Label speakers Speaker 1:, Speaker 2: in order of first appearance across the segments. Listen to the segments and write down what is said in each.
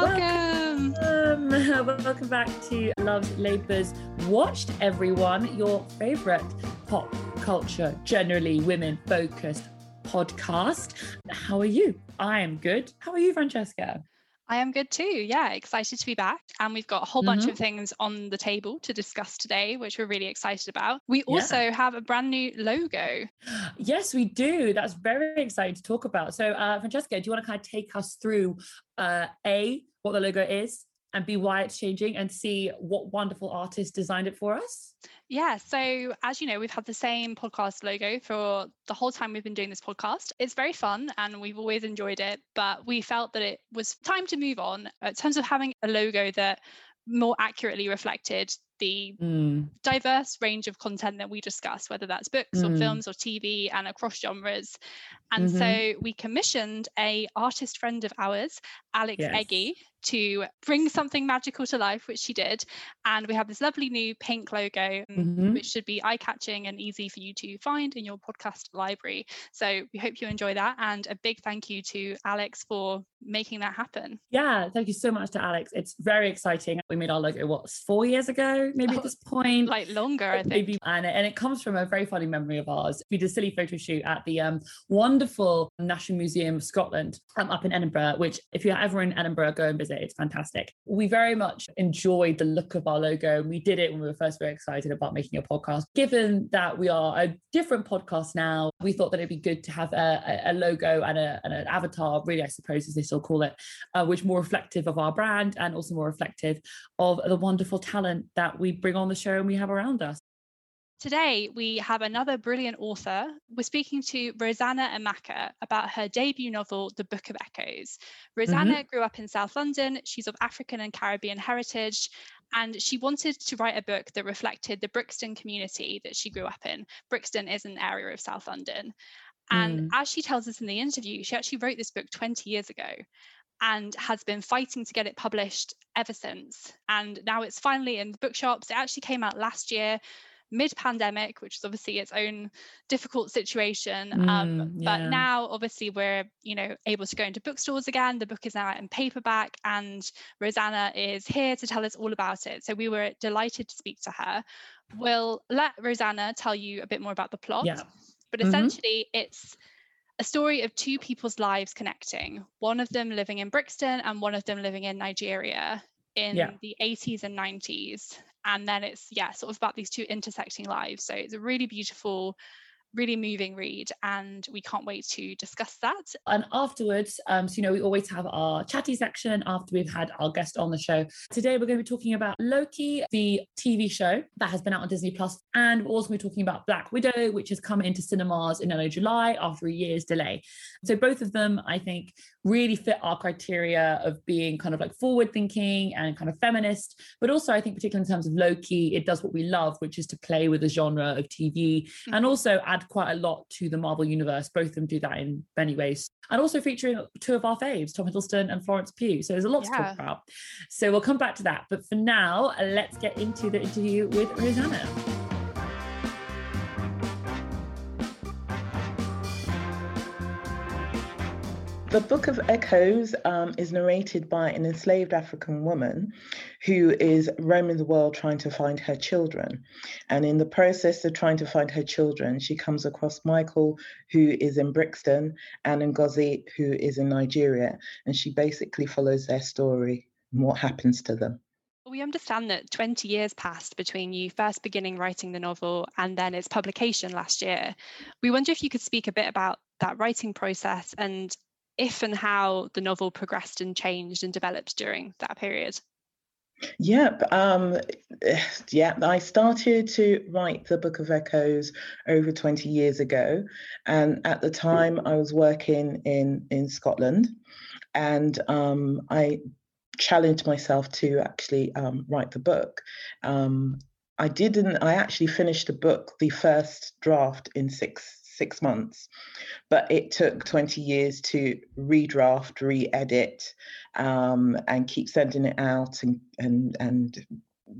Speaker 1: Welcome.
Speaker 2: Welcome. Welcome back to Love's Labours Watched, everyone. Your favourite pop culture, generally women focused podcast. How are you? I am good. How are you, Francesca?
Speaker 1: I am good too. Yeah, excited to be back. And we've got a whole bunch mm-hmm. of things on the table to discuss today, which we're really excited about. We also yeah. have a brand new logo.
Speaker 2: Yes, we do. That's very exciting to talk about. So, uh, Francesca, do you want to kind of take us through uh, A, what the logo is, and B, why it's changing, and see what wonderful artist designed it for us?
Speaker 1: Yeah. So, as you know, we've had the same podcast logo for the whole time we've been doing this podcast. It's very fun and we've always enjoyed it, but we felt that it was time to move on in terms of having a logo that more accurately reflected the mm. diverse range of content that we discuss, whether that's books mm. or films or TV and across genres. And mm-hmm. so we commissioned a artist friend of ours, Alex yes. Eggy, to bring something magical to life, which she did. And we have this lovely new pink logo, um, mm-hmm. which should be eye catching and easy for you to find in your podcast library. So we hope you enjoy that. And a big thank you to Alex for making that happen.
Speaker 2: Yeah, thank you so much to Alex. It's very exciting. We made our logo, what, four years ago, maybe oh, at this point?
Speaker 1: Like longer, I think. Maybe,
Speaker 2: and, and it comes from a very funny memory of ours. We did a silly photo shoot at the um, wonderful National Museum of Scotland um, up in Edinburgh, which if you're ever in Edinburgh, go and visit. It's fantastic. We very much enjoyed the look of our logo. We did it when we were first very excited about making a podcast. Given that we are a different podcast now, we thought that it'd be good to have a, a logo and, a, and, an avatar, really, I suppose, as they still call it, uh, which more reflective of our brand and also more reflective of the wonderful talent that we bring on the show and we have around us.
Speaker 1: Today, we have another brilliant author. We're speaking to Rosanna Amaka about her debut novel, The Book of Echoes. Rosanna mm-hmm. grew up in South London. She's of African and Caribbean heritage, and she wanted to write a book that reflected the Brixton community that she grew up in. Brixton is an area of South London. And mm. as she tells us in the interview, she actually wrote this book 20 years ago and has been fighting to get it published ever since. And now it's finally in the bookshops. It actually came out last year mid-pandemic which is obviously its own difficult situation um, mm, um, yeah. but now obviously we're you know able to go into bookstores again the book is now out in paperback and rosanna is here to tell us all about it so we were delighted to speak to her we'll let rosanna tell you a bit more about the plot yeah. but mm-hmm. essentially mm-hmm. it's a story of two people's lives connecting one of them living in brixton and one of them living in nigeria in yeah. the 80s and 90s and then it's yeah sort of about these two intersecting lives so it's a really beautiful really moving read and we can't wait to discuss that.
Speaker 2: And afterwards um so you know we always have our chatty section after we've had our guest on the show. Today we're going to be talking about loki the tv show that has been out on disney plus and we're also going to be talking about black widow which has come into cinemas in early july after a year's delay. So both of them i think really fit our criteria of being kind of like forward thinking and kind of feminist but also i think particularly in terms of loki it does what we love which is to play with the genre of tv mm-hmm. and also add add quite a lot to the Marvel universe. Both of them do that in many ways. And also featuring two of our faves, Tom Hiddleston and Florence Pugh. So there's a lot yeah. to talk about. So we'll come back to that. But for now, let's get into the interview with Rosanna.
Speaker 3: The Book of Echoes um, is narrated by an enslaved African woman who is roaming the world trying to find her children. And in the process of trying to find her children, she comes across Michael, who is in Brixton, and Ngozi, who is in Nigeria. And she basically follows their story and what happens to them.
Speaker 1: We understand that 20 years passed between you first beginning writing the novel and then its publication last year. We wonder if you could speak a bit about that writing process and if and how the novel progressed and changed and developed during that period.
Speaker 3: Yep. Um, yeah, I started to write the Book of Echoes over 20 years ago. And at the time, I was working in, in Scotland. And um, I challenged myself to actually um, write the book. Um, I didn't, I actually finished the book, the first draft, in six six months. But it took 20 years to redraft, re edit, um, and keep sending it out and, and, and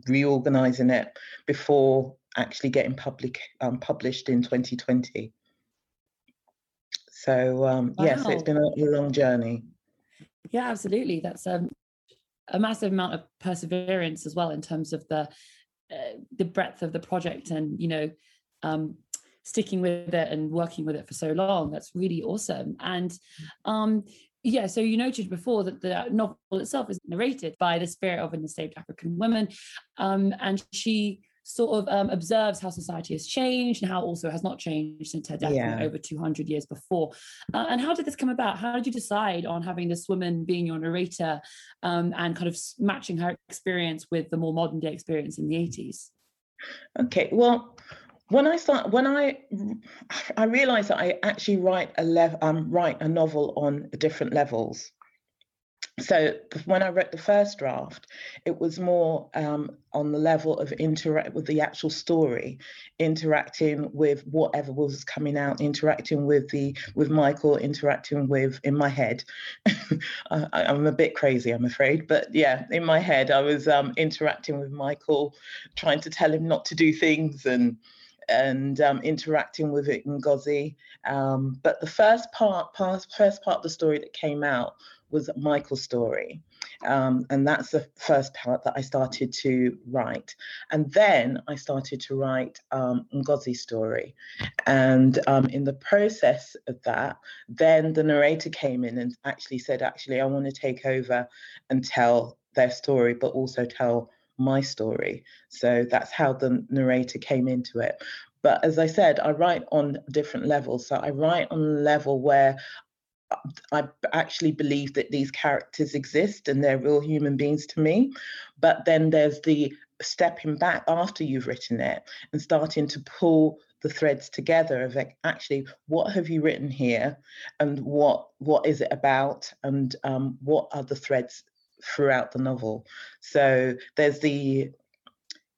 Speaker 3: reorganizing it before actually getting public um, published in 2020. So um, wow. yeah, so it's been a, a long journey.
Speaker 2: Yeah, absolutely. That's um, a massive amount of perseverance as well in terms of the uh, the breadth of the project and you know um, sticking with it and working with it for so long. That's really awesome. And um, yeah, so you noted before that the novel itself is narrated by the spirit of an enslaved African woman, um, and she sort of um, observes how society has changed and how also has not changed since her death yeah. over 200 years before. Uh, and how did this come about? How did you decide on having this woman being your narrator um, and kind of matching her experience with the more modern day experience in the 80s?
Speaker 3: Okay, well, when I start, when I, I realized that I actually write a level, um, write a novel on different levels so when I wrote the first draft, it was more um, on the level of interact with the actual story, interacting with whatever was coming out, interacting with the with Michael, interacting with in my head. I, am a bit crazy, I'm afraid, but yeah, in my head, I was um, interacting with Michael, trying to tell him not to do things and and um, interacting with it in Ngozi. Um, but the first part, part, first part of the story that came out was Michael's story. Um, and that's the first part that I started to write. And then I started to write um, Ngozi's story. And um, in the process of that, then the narrator came in and actually said, actually, I want to take over and tell their story, but also tell my story. So that's how the narrator came into it. But as I said, I write on different levels. So I write on a level where I actually believe that these characters exist and they're real human beings to me. But then there's the stepping back after you've written it and starting to pull the threads together of like, actually what have you written here and what what is it about and um, what are the threads throughout the novel. So there's the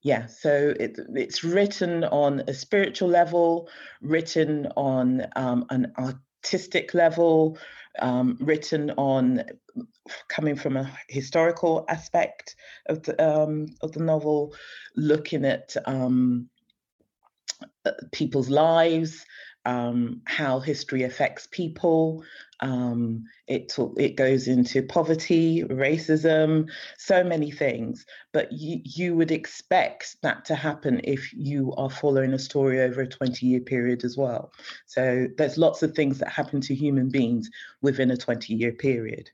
Speaker 3: yeah so it, it's written on a spiritual level written on um, an artistic level, um, written on coming from a historical aspect of the um, of the novel, looking at um, uh, people's lives, um, how history affects people. Um, it it goes into poverty, racism, so many things. But you you would expect that to happen if you are following a story over a twenty year period as well. So there's lots of things that happen to human beings within a twenty year period.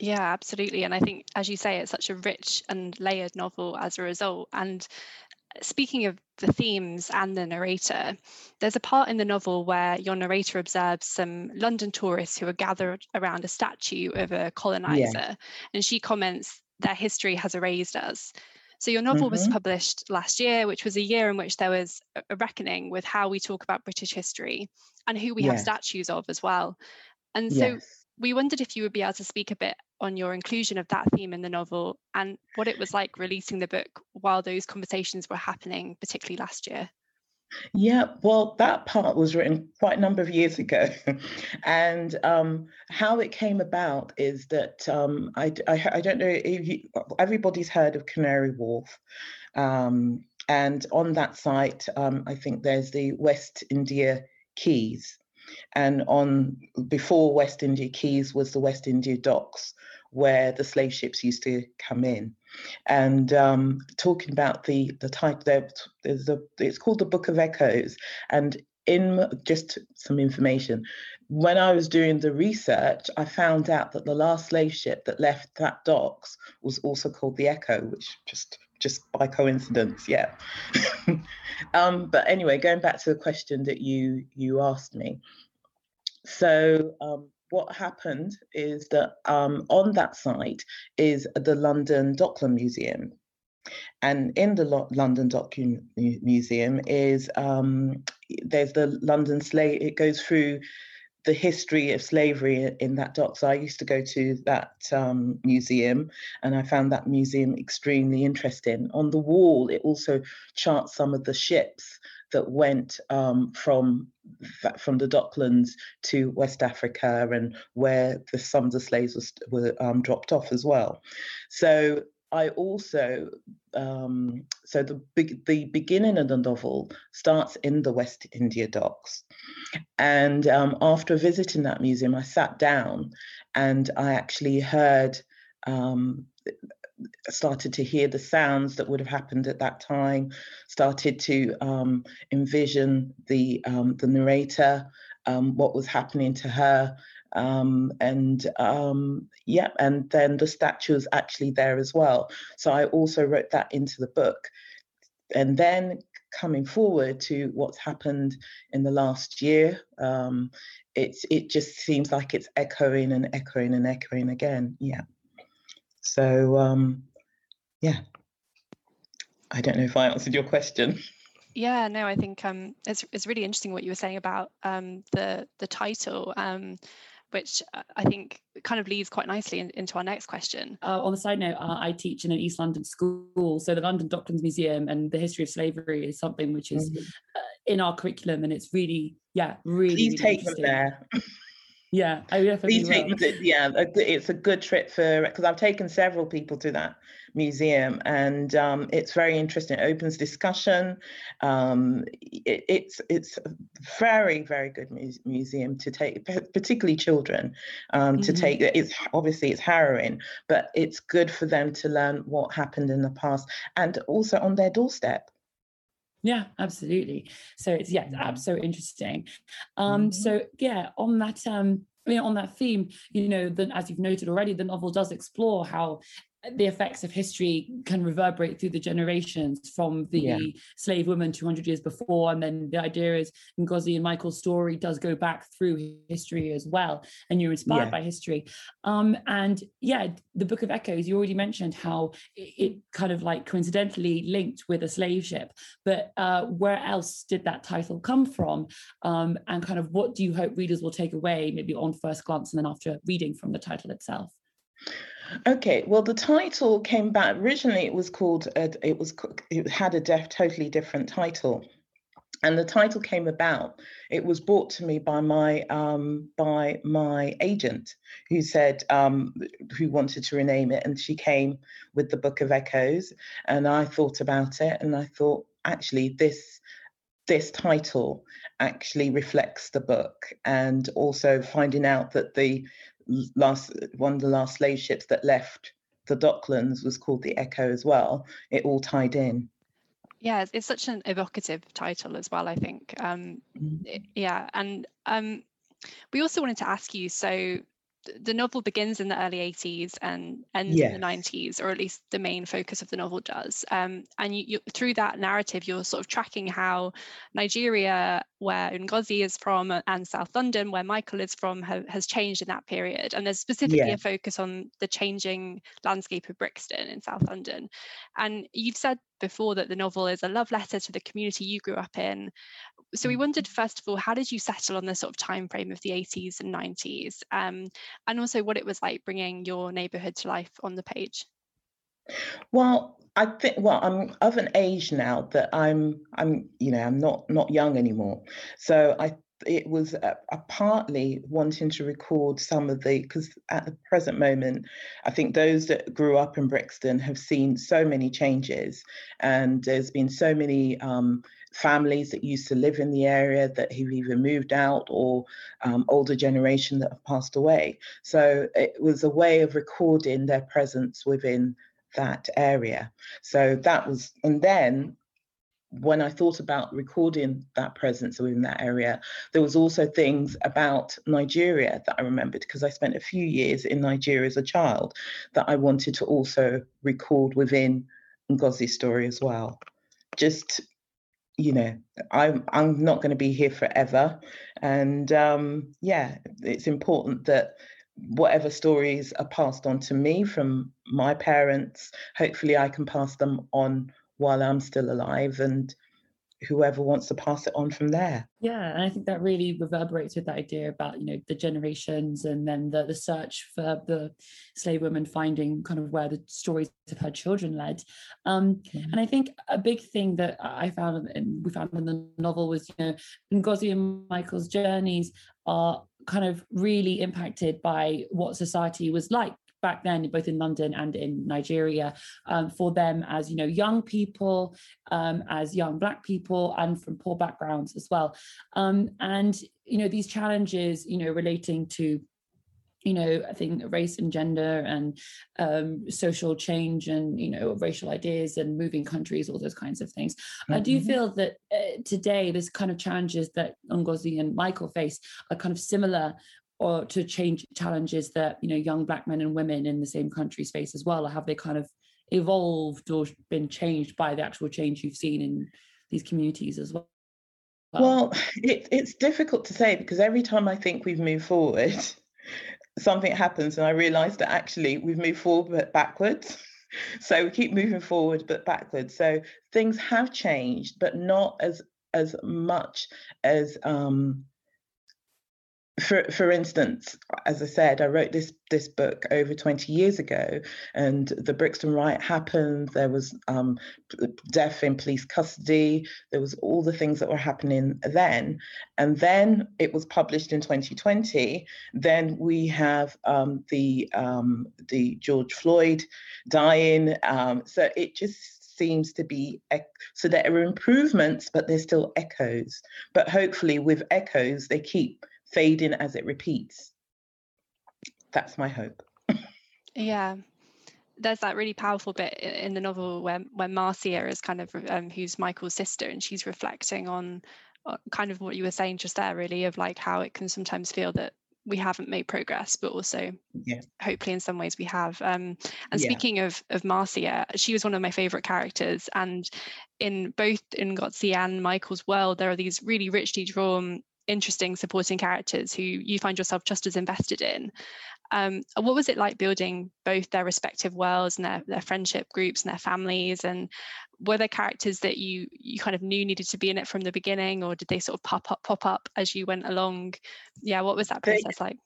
Speaker 1: Yeah, absolutely. And I think, as you say, it's such a rich and layered novel as a result. And speaking of the themes and the narrator, there's a part in the novel where your narrator observes some London tourists who are gathered around a statue of a colonizer, yeah. and she comments, Their history has erased us. So, your novel mm-hmm. was published last year, which was a year in which there was a reckoning with how we talk about British history and who we have statues of as well. And so, yes. We wondered if you would be able to speak a bit on your inclusion of that theme in the novel and what it was like releasing the book while those conversations were happening, particularly last year.
Speaker 3: Yeah, well, that part was written quite a number of years ago. and um, how it came about is that um, I, I, I, don't know if you, everybody's heard of Canary Wharf. Um, and on that site, um, I think there's the West India Quays and on before West India Quays was the West India Docks, where the slave ships used to come in. And um, talking about the the there, there's a it's called the Book of Echoes, and in just some information, when I was doing the research, I found out that the last slave ship that left that docks was also called the Echo, which just just by coincidence, yeah. um, but anyway, going back to the question that you you asked me. So um, what happened is that um, on that site is the London Dockland Museum. And in the Lo- London Dockland Museum is um, there's the London slave. It goes through the history of slavery in that dock. So I used to go to that um, museum, and I found that museum extremely interesting. On the wall, it also charts some of the ships that went um, from from the Docklands to West Africa and where the some of the slaves were um, dropped off as well. So I also um, so the the beginning of the novel starts in the West India Docks, and um, after visiting that museum, I sat down and I actually heard um, started to hear the sounds that would have happened at that time, started to um, envision the um, the narrator, um, what was happening to her, um, and um, yeah, and then the statue is actually there as well. So I also wrote that into the book, and then coming forward to what's happened in the last year, um, it's it just seems like it's echoing and echoing and echoing again. Yeah. So um, yeah, I don't know if I answered your question.
Speaker 1: Yeah, no, I think um, it's it's really interesting what you were saying about um, the the title. Um, which uh, I think kind of leads quite nicely in, into our next question.
Speaker 2: Uh, on the side note, uh, I teach in an East London school, so the London Docklands Museum and the history of slavery is something which is mm-hmm. uh, in our curriculum, and it's really, yeah, really.
Speaker 3: Please
Speaker 2: really
Speaker 3: take them there.
Speaker 2: Yeah, I definitely
Speaker 3: will. yeah, it's a good trip for because I've taken several people to that museum, and um, it's very interesting. It opens discussion. Um, it, it's it's a very very good mu- museum to take, particularly children, um, mm-hmm. to take. It's obviously it's harrowing, but it's good for them to learn what happened in the past, and also on their doorstep.
Speaker 2: Yeah, absolutely. So it's yeah, it's so interesting. Um, mm-hmm. so yeah, on that um, you know, on that theme, you know, then as you've noted already, the novel does explore how the effects of history can reverberate through the generations from the yeah. slave woman 200 years before. And then the idea is ngozi and michael's story does go back through history as well and you're inspired yeah. by history. Um, and yeah the book of echoes you already mentioned how it, it kind of like coincidentally linked with a slave ship. But uh, where else did that title come from? Um, and kind of what do you hope readers will take away maybe on first glance and then after reading from the title itself
Speaker 3: Okay, well, the title came back. Originally, it was called. Uh, it was. It had a def, totally different title, and the title came about. It was brought to me by my um, by my agent, who said um, who wanted to rename it, and she came with the Book of Echoes, and I thought about it, and I thought actually this this title actually reflects the book, and also finding out that the last one of the last slave ships that left the Docklands was called the Echo as well. It all tied in.
Speaker 1: Yeah, it's such an evocative title as well. I think. Um, mm. Yeah, and um, we also wanted to ask you. So the novel begins in the early 80s and ends yes. in the 90s or at least the main focus of the novel does um, and you, you, through that narrative you're sort of tracking how nigeria where ngozi is from and south london where michael is from ha- has changed in that period and there's specifically yeah. a focus on the changing landscape of brixton in south london and you've said before that the novel is a love letter to the community you grew up in. So we wondered mm-hmm. first of all how did you settle on the sort of time frame of the 80s and 90s um, and also what it was like bringing your neighborhood to life on the page?
Speaker 3: Well i think well i'm of an age now that i'm i'm you know i'm not not young anymore. So i it was a, a partly wanting to record some of the because at the present moment i think those that grew up in brixton have seen so many changes and there's been so many um, families that used to live in the area that have either moved out or um, older generation that have passed away. So it was a way of recording their presence within that area. So that was, and then when I thought about recording that presence within that area, there was also things about Nigeria that I remembered because I spent a few years in Nigeria as a child that I wanted to also record within Ngozi's story as well. Just you know i'm i'm not going to be here forever and um yeah it's important that whatever stories are passed on to me from my parents hopefully i can pass them on while i'm still alive and whoever wants to pass it on from there.
Speaker 2: Yeah, and I think that really reverberates with that idea about you know the generations and then the the search for the slave women finding kind of where the stories of her children led. Um, mm-hmm. And I think a big thing that I found and we found in the novel was you know Ngozi and Michael's journeys are kind of really impacted by what society was like back then, both in London and in Nigeria, um, for them as you know young people, um, as young Black people, and from poor backgrounds as well. Um, and you know these challenges, you know, relating to you know i think race and gender and um, social change and you know racial ideas and moving countries all those kinds of things mm-hmm. i do mm-hmm. feel that uh, today there's kind of challenges that ngozi and michael face are kind of similar or to change challenges that you know young black men and women in the same country face as well or have they kind of evolved or been changed by the actual change you've seen in these communities as well
Speaker 3: well, it, it's difficult to say because every time I think we've moved forward, something happens and I realize that actually we've moved forward but backwards. So we keep moving forward but backwards. So things have changed, but not as as much as um, for for instance, as I said, I wrote this this book over 20 years ago, and the Brixton riot happened. There was um, death in police custody. There was all the things that were happening then, and then it was published in 2020. Then we have um, the um, the George Floyd dying. Um, so it just seems to be so there are improvements, but there's still echoes. But hopefully, with echoes, they keep fading as it repeats. That's my hope.
Speaker 1: yeah. There's that really powerful bit in the novel where, where Marcia is kind of, um, who's Michael's sister, and she's reflecting on kind of what you were saying just there, really, of like how it can sometimes feel that we haven't made progress, but also yeah. hopefully in some ways we have. Um, and yeah. speaking of of Marcia, she was one of my favorite characters, and in both Ngozi and Michael's world, there are these really richly drawn interesting supporting characters who you find yourself just as invested in. Um, what was it like building both their respective worlds and their, their friendship groups and their families? And were there characters that you you kind of knew needed to be in it from the beginning, or did they sort of pop up pop up as you went along? Yeah, what was that process they, like?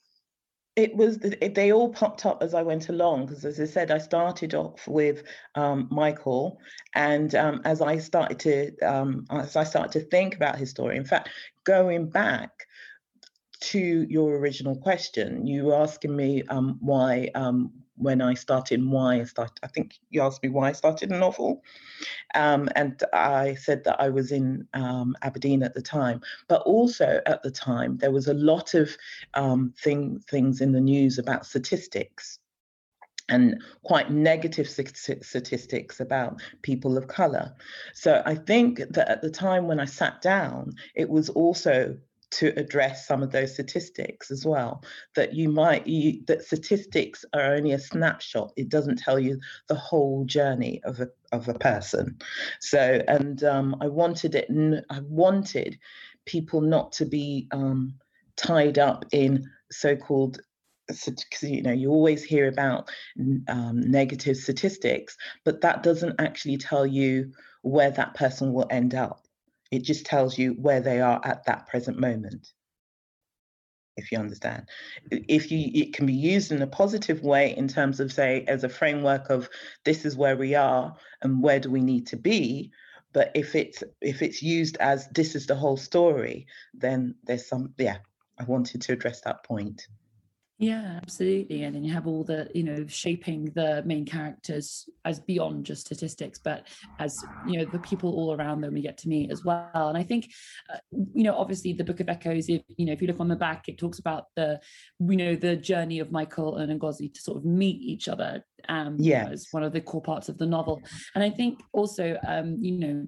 Speaker 3: It was they all popped up as I went along because, as I said, I started off with um, Michael, and um, as I started to um, as I started to think about his story, in fact, going back to your original question, you were asking me um, why um, when I started why I started. I think you asked me why I started a novel, um, and I said that I was in um, Aberdeen at the time. But also at the time, there was a lot of um, thing, things in the news about statistics and quite negative statistics about people of color. So I think that at the time when I sat down, it was also to address some of those statistics as well that you might you, that statistics are only a snapshot. It doesn't tell you the whole journey of a of a person. So and um, i wanted it i wanted people not to be um, tied up in so-called you know you always hear about um, negative statistics but that doesn't actually tell you where that person will end up it just tells you where they are at that present moment. If you understand, if you it can be used in a positive way in terms of say as a framework of this is where we are and where do we need to be, but if it's if it's used as this is the whole story, then there's some yeah. I wanted to address that point.
Speaker 2: Yeah, absolutely. And then you have all the, you know, shaping the main characters as beyond just statistics, but as, you know, the people all around them we get to meet as well. And I think, uh, you know, obviously the Book of Echoes, if, you know, if you look on the back, it talks about the, you know, the journey of Michael and Ngozi to sort of meet each other. Um, yeah. as one of the core parts of the novel. And I think also, um, you know,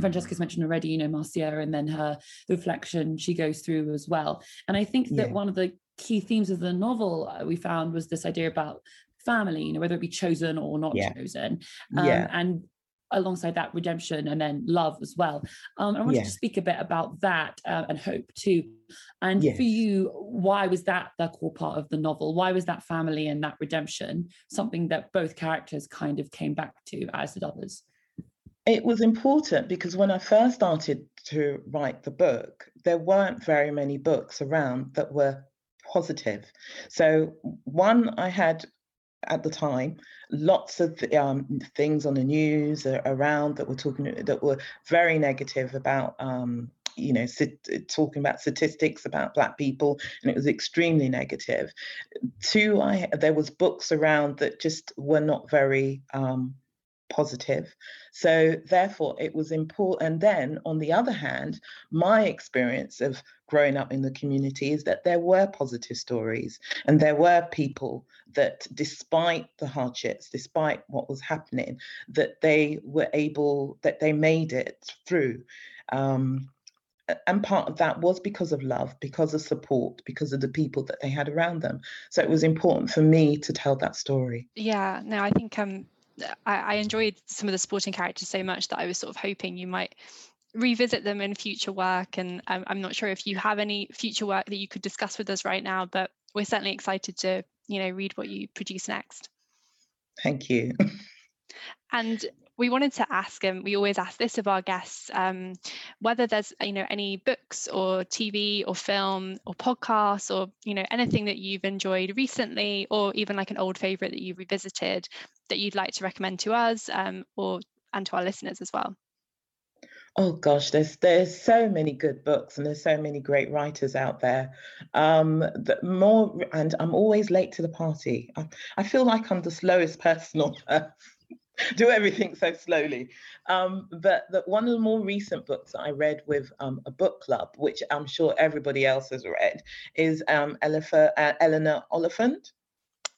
Speaker 2: Francesca's mentioned already, you know, Marcia and then her reflection she goes through as well. And I think that yeah. one of the key themes of the novel uh, we found was this idea about family, you know, whether it be chosen or not yeah. chosen. Um, yeah. And alongside that, redemption and then love as well. Um, I wanted yeah. to speak a bit about that uh, and hope too. And yes. for you, why was that the core part of the novel? Why was that family and that redemption something that both characters kind of came back to, as did others?
Speaker 3: It was important because when I first started to write the book, there weren't very many books around that were positive. So, one, I had at the time lots of um, things on the news around that were talking that were very negative about um, you know talking about statistics about black people and it was extremely negative. negative two i there was books around that just were not very um, positive. So therefore, it was important. And then on the other hand, my experience of growing up in the community is that there were positive stories and there were people that despite the hardships despite what was happening that they were able that they made it through. Um, and part of that was because of love because of support because of the people that they had around them. So it was important for me to tell that story.
Speaker 1: Yeah no i think um I, I enjoyed some of the sporting characters so much that i was sort of hoping you might revisit them in future work. And I'm, I'm not sure if you have any future work that you could discuss with us right now, but we're certainly excited to, you know, read what you produce next.
Speaker 3: Thank you.
Speaker 1: And we wanted to ask, and we always ask this of our guests, um, whether there's you know any books or TV or film or podcasts or you know anything that you've enjoyed recently, or even like an old favorite that you've revisited that you'd like to recommend to us um, or and to our listeners as well.
Speaker 3: Oh gosh, there's there's so many good books and there's so many great writers out there. Um, the more and I'm always late to the party. I, I feel like I'm the slowest person on earth. Do everything so slowly. Um, but the, one of the more recent books that I read with um, a book club, which I'm sure everybody else has read, is um, Elif- uh, Eleanor Oliphant.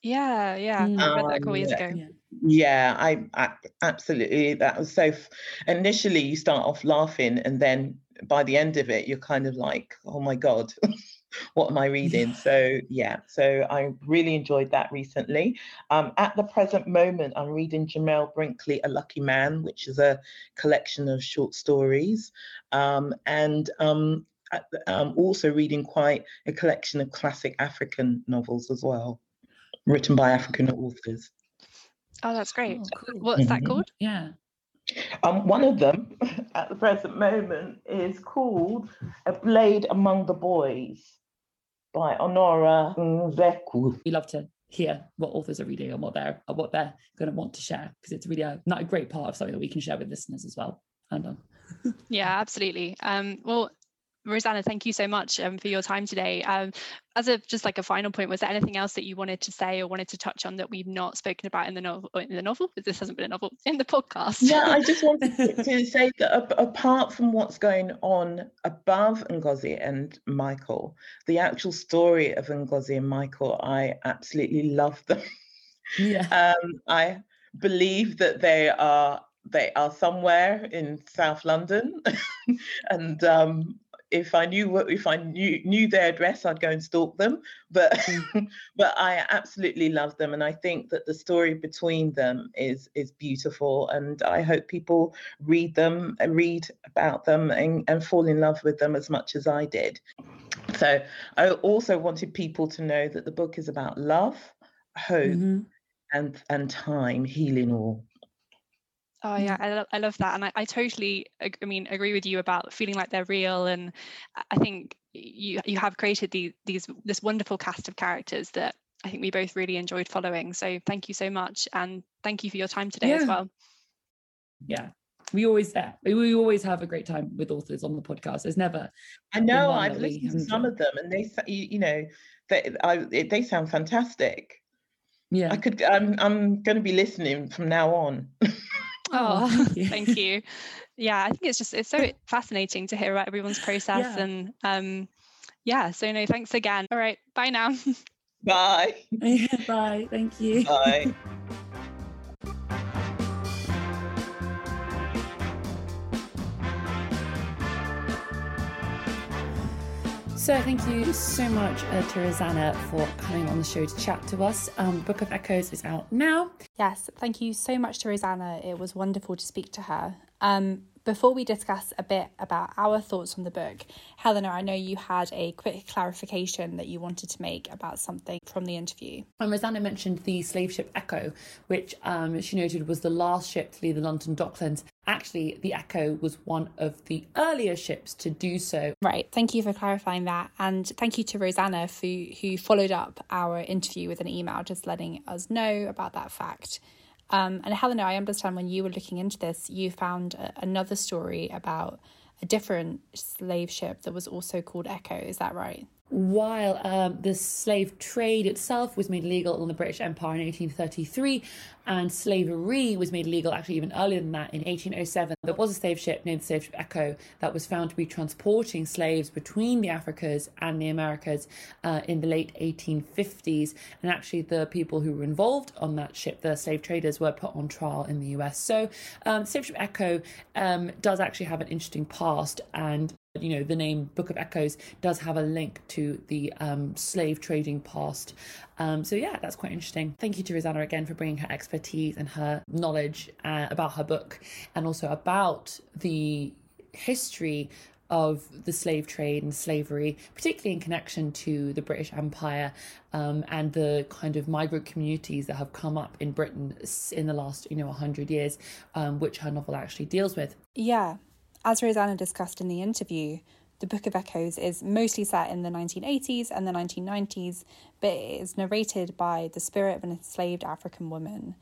Speaker 1: Yeah, yeah, mm. I read that a couple years ago.
Speaker 3: Yeah. Yeah, I, I, absolutely. That was so. F- initially, you start off laughing, and then by the end of it, you're kind of like, "Oh my god, what am I reading?" So yeah, so I really enjoyed that recently. Um, at the present moment, I'm reading Jamel Brinkley, A Lucky Man, which is a collection of short stories, um, and um, I'm also reading quite a collection of classic African novels as well, written by African authors.
Speaker 1: Oh, that's great. Oh, cool. What's that mm-hmm. called?
Speaker 2: Yeah.
Speaker 3: Um, one of them at the present moment is called A Blade Among the Boys by Onuora Nzekwu.
Speaker 2: We love to hear what authors are reading and what they're what they're going to want to share because it's really a, not a great part of something that we can share with listeners as well. And um,
Speaker 1: yeah, absolutely. Um, well, Rosanna, thank you so much um, for your time today. Um, as a just like a final point, was there anything else that you wanted to say or wanted to touch on that we've not spoken about in the novel? In the novel, because this hasn't been a novel in the podcast.
Speaker 3: Yeah, I just wanted to say that apart from what's going on above Ngozi and Michael, the actual story of Ngozi and Michael, I absolutely love them. Yeah. Um, I believe that they are they are somewhere in South London, and um, if I knew what if I knew knew their address, I'd go and stalk them. But mm. but I absolutely love them, and I think that the story between them is is beautiful, and I hope people read them, and read about them, and, and fall in love with them as much as I did. So I also wanted people to know that the book is about love, hope, mm-hmm. and and time, healing all.
Speaker 1: Oh mm. yeah, I, lo- I love that, and I, I totally, ag- I mean, agree with you about feeling like they're real, and I think you you have created these these this wonderful cast of characters that I think we both really enjoyed following. So thank you so much, and thank you for your time today yeah. as well.
Speaker 2: Yeah, we always yeah, we always have a great time with authors on the podcast. There's never.
Speaker 3: I know I've listened to some of them, and they you know they I, they sound fantastic. Yeah, I could. I'm I'm going to be listening from now on.
Speaker 1: Oh, thank you. thank you. Yeah, I think it's just it's so fascinating to hear about everyone's process yeah. and um yeah, so no, thanks again. All right, bye now.
Speaker 3: Bye.
Speaker 2: bye. Thank you.
Speaker 3: Bye.
Speaker 2: So thank you so much uh, to Rosanna for coming on the show to chat to us. Um, Book of Echoes is out now.
Speaker 1: Yes, thank you so much to Rosanna. It was wonderful to speak to her. Um, before we discuss a bit about our thoughts on the book, Helena, I know you had a quick clarification that you wanted to make about something from the interview.
Speaker 2: And Rosanna mentioned the slave ship Echo, which um, she noted was the last ship to leave the London Docklands. Actually, the Echo was one of the earlier ships to do so.
Speaker 1: Right. Thank you for clarifying that. And thank you to Rosanna for, who followed up our interview with an email just letting us know about that fact. Um, and Helena, I understand when you were looking into this, you found a, another story about a different slave ship that was also called Echo. Is that right?
Speaker 2: While um, the slave trade itself was made legal in the British Empire in 1833, and slavery was made legal actually even earlier than that in 1807, there was a slave ship named the Slave Ship Echo that was found to be transporting slaves between the Africas and the Americas uh, in the late 1850s. And actually, the people who were involved on that ship, the slave traders, were put on trial in the US. So, um, Slave Ship Echo um, does actually have an interesting past and you know the name book of echoes does have a link to the um, slave trading past. Um, so yeah that's quite interesting. Thank you to rosanna again for bringing her expertise and her knowledge uh, about her book and also about the history of the slave trade and slavery, particularly in connection to the British Empire um, and the kind of migrant communities that have come up in Britain in the last, you know, 100 years, um, which her novel actually deals with.
Speaker 4: Yeah, as Rosanna discussed in the interview, the Book of Echoes is mostly set in the 1980s and the 1990s, but it is narrated by the spirit of an enslaved African woman.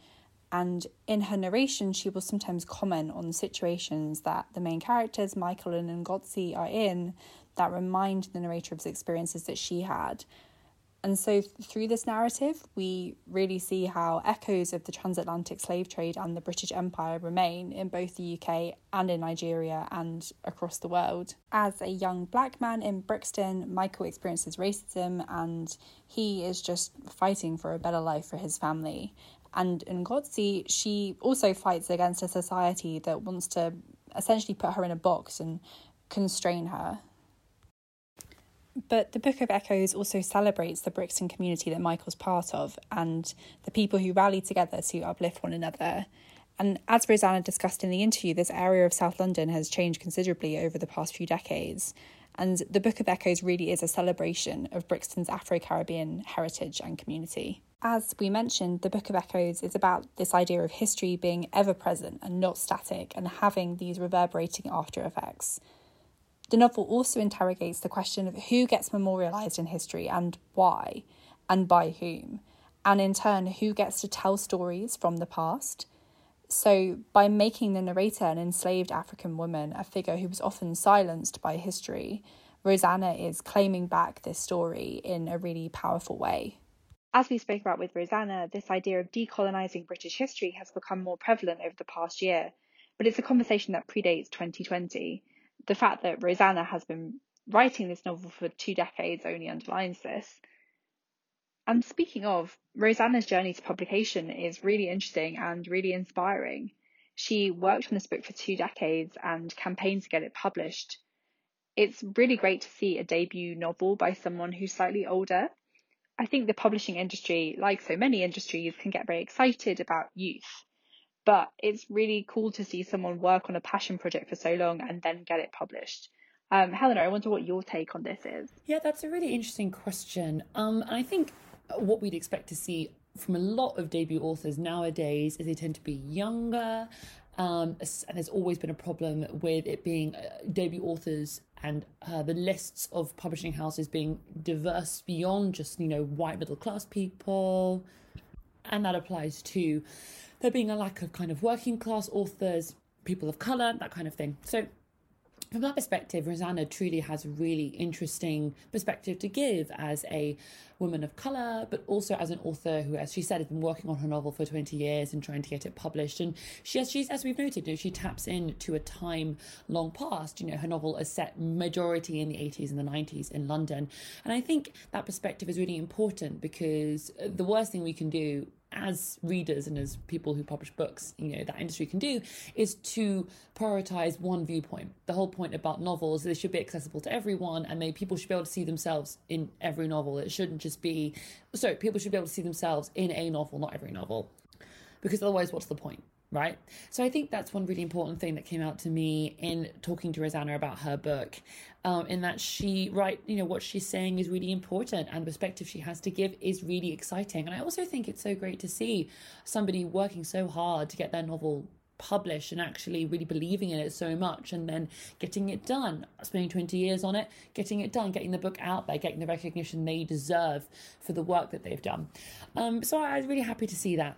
Speaker 4: And in her narration, she will sometimes comment on situations that the main characters, Michael and Ngozi, are in that remind the narrator of the experiences that she had. And so, through this narrative, we really see how echoes of the transatlantic slave trade and the British Empire remain in both the UK and in Nigeria and across the world. As a young black man in Brixton, Michael experiences racism and he is just fighting for a better life for his family. And in Ngozi, she also fights against a society that wants to essentially put her in a box and constrain her. But the Book of Echoes also celebrates the Brixton community that Michael's part of and the people who rally together to uplift one another. And as Rosanna discussed in the interview, this area of South London has changed considerably over the past few decades. And the Book of Echoes really is a celebration of Brixton's Afro Caribbean heritage and community. As we mentioned, the Book of Echoes is about this idea of history being ever present and not static and having these reverberating after effects. The novel also interrogates the question of who gets memorialised in history and why, and by whom, and in turn, who gets to tell stories from the past. So, by making the narrator an enslaved African woman, a figure who was often silenced by history, Rosanna is claiming back this story in a really powerful way. As we spoke about with Rosanna, this idea of decolonising British history has become more prevalent over the past year, but it's a conversation that predates 2020 the fact that Rosanna has been writing this novel for two decades only underlines this. And speaking of, Rosanna's journey to publication is really interesting and really inspiring. She worked on this book for two decades and campaigned to get it published. It's really great to see a debut novel by someone who's slightly older. I think the publishing industry, like so many industries, can get very excited about youth but it's really cool to see someone work on a passion project for so long and then get it published. Um, Helena, I wonder what your take on this is.
Speaker 2: Yeah, that's a really interesting question. Um, I think what we'd expect to see from a lot of debut authors nowadays is they tend to be younger. Um, and there's always been a problem with it being uh, debut authors and uh, the lists of publishing houses being diverse beyond just you know white middle class people, and that applies to there being a lack of kind of working class authors, people of colour, that kind of thing. So from that perspective, Rosanna truly has a really interesting perspective to give as a woman of colour, but also as an author who, as she said, has been working on her novel for 20 years and trying to get it published. And she, has, she's, as we've noted, you know, she taps into a time long past. You know, her novel is set majority in the 80s and the 90s in London. And I think that perspective is really important because the worst thing we can do as readers and as people who publish books, you know, that industry can do is to prioritize one viewpoint. The whole point about novels, they should be accessible to everyone and they people should be able to see themselves in every novel. It shouldn't just be so people should be able to see themselves in a novel, not every novel. Because otherwise what's the point? Right? So I think that's one really important thing that came out to me in talking to Rosanna about her book, um, in that she, right, you know, what she's saying is really important and the perspective she has to give is really exciting. And I also think it's so great to see somebody working so hard to get their novel published and actually really believing in it so much and then getting it done spending 20 years on it getting it done getting the book out there getting the recognition they deserve for the work that they've done um, so i was really happy to see that